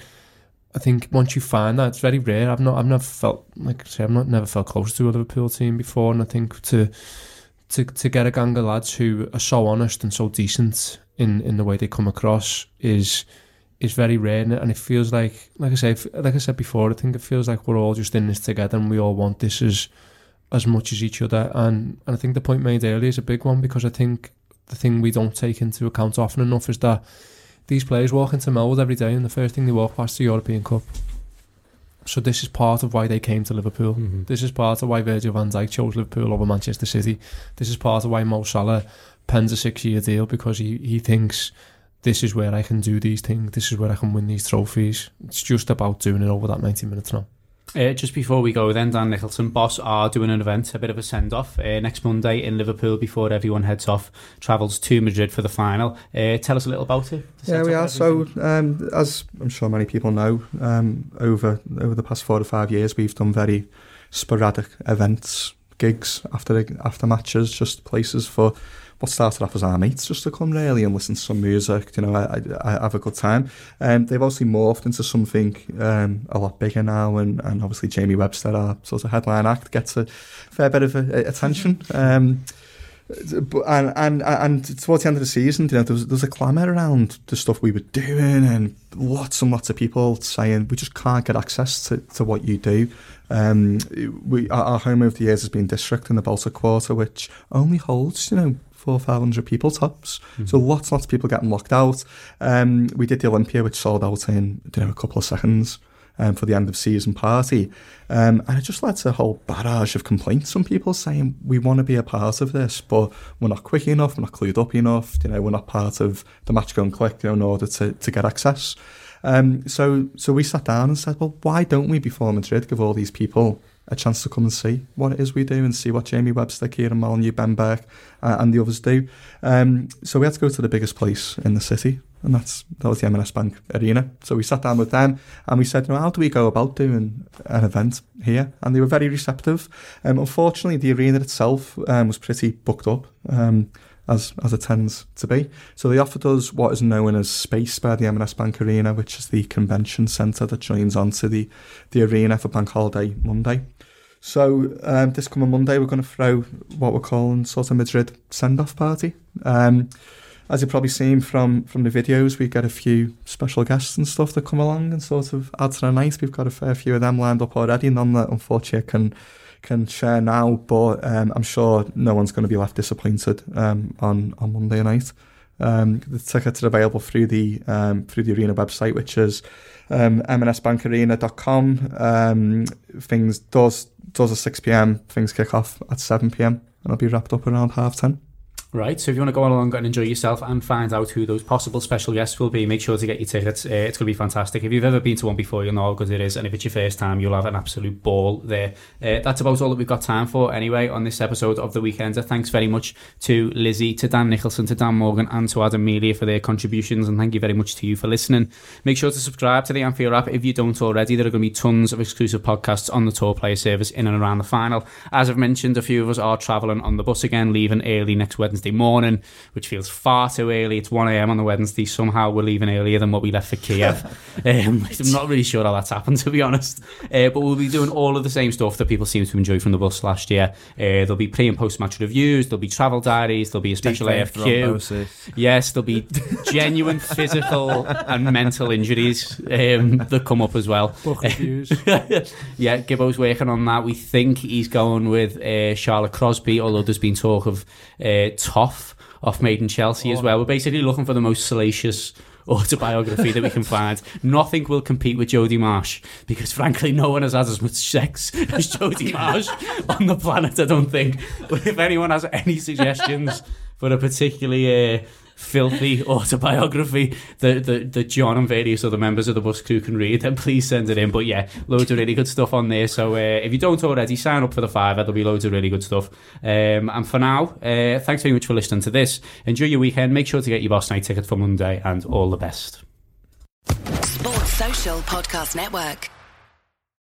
I think once you find that it's very rare. I've not I've never felt like I say I've not never felt close to a Liverpool team before. And I think to to to get a gang of lads who are so honest and so decent in in the way they come across is is very rare. And it feels like like I say like I said before I think it feels like we're all just in this together and we all want this as as much as each other. And, and I think the point made earlier is a big one because I think the thing we don't take into account often enough is that these players walk into Melwood every day and the first thing they walk past is the European Cup. So this is part of why they came to Liverpool. Mm-hmm. This is part of why Virgil van Dijk chose Liverpool over Manchester City. This is part of why Mo Salah pens a six-year deal because he, he thinks this is where I can do these things. This is where I can win these trophies. It's just about doing it over that 90 minutes now. Uh, just before we go, then Dan Nicholson, Boss are doing an event, a bit of a send off uh, next Monday in Liverpool before everyone heads off, travels to Madrid for the final. Uh, tell us a little about it. Yeah, we are. So, um, as I'm sure many people know, um, over over the past four to five years, we've done very sporadic events, gigs after after matches, just places for what started off as our mates just to come really and listen to some music, you know, I, I, I have a good time. Um, they've obviously morphed into something um, a lot bigger now and, and obviously Jamie Webster, our sort of headline act, gets a fair bit of uh, attention. Um, and, and and towards the end of the season, you know, there was, there was a clamour around the stuff we were doing, and lots and lots of people saying we just can't get access to, to what you do. Um, we our, our home over the years has been district in the Baltic Quarter, which only holds you know four, five hundred people tops. Mm-hmm. So lots, lots of people getting locked out. Um, we did the Olympia, which sold out in you know a couple of seconds. Um, for the end of season party. Um, and it just led to a whole barrage of complaints from people saying, we want to be a part of this, but we're not quick enough, we're not clued up enough, you know, we're not part of the match going click you know, in order to, to get access. Um, so, so we sat down and said, well, why don't we, before Madrid, give all these people a chance to come and see what it is we do and see what Jamie Webster, Kieran Molyneux, Ben Burke, uh, and the others do. Um, so we had to go to the biggest place in the city, and that's that was the M&S Bank Arena. So we sat down with them and we said, you know, how do we go about doing an event here? And they were very receptive. Um, unfortunately, the arena itself um, was pretty booked up. Um, as as it tends to be. So they offered us what is known as Space by the M&S Bank Arena, which is the convention centre that joins onto the, the arena for Bank Holiday Monday. So um, this coming Monday, we're going to throw what we're calling sort of Madrid send-off party. Um, as you've probably seen from from the videos, we get a few special guests and stuff that come along and sort of add to the night. We've got a fair few of them lined up already, none that unfortunately can can share now, but um, I'm sure no one's going to be left disappointed um, on on Monday night. Um, the tickets are available through the um, through the arena website, which is um, mnsbankarena.com. Um, things does does at six pm. Things kick off at seven pm, and it'll be wrapped up around half ten. Right, so if you want to go along and enjoy yourself and find out who those possible special guests will be, make sure to get your tickets. Uh, it's going to be fantastic. If you've ever been to one before, you'll know how good it is. And if it's your first time, you'll have an absolute ball there. Uh, that's about all that we've got time for anyway on this episode of The Weekender. Thanks very much to Lizzi, to Dan Nicholson, to Dan Morgan, and to Adam Melia for their contributions. And thank you very much to you for listening. Make sure to subscribe to the Anfield Wrap if you don't already. There are going to be tons of exclusive podcasts on the TAW Player service in and around the final. As I've mentioned, a few of us are travelling on the bus again, leaving early next Wednesday morning which feels far too early. It's 1am on the Wednesday. Somehow we're leaving earlier than what we left for Kiev. <laughs> um, I'm not really sure how that's happened, <laughs> to be honest. Uh, but we'll be doing all of the same stuff that people seem to enjoy from the bus last year. Uh, there'll be pre and post match reviews, there'll be travel diaries, there'll be a special AFQ. Yes, there'll be <laughs> genuine physical and mental injuries um, that come up as well. Book reviews. yeah, Gibbo's working on that. We think he's going with uh, Charlotte Crosby, although there's been talk of uh, Toff off Made in Chelsea as well. We're basically looking for the most salacious <laughs> autobiography that we can find. Nothing will compete with Jodie Marsh because, frankly, no one has had as much sex <laughs> as Jodie <laughs> Marsh on the planet. I don't think. But if anyone has any suggestions for a particularly uh, filthy <laughs> autobiography that, that, that John and various other members of the bus crew can read, then please send it in. But yeah, loads of really good stuff on there. So uh, if you don't already, sign up for the five. There'll be loads of really good stuff. Um, and for now, uh, thanks very much for listening to this. Enjoy your weekend. Make sure to get your Boss Night ticket for Monday and all the best. Sports Social Podcast Network.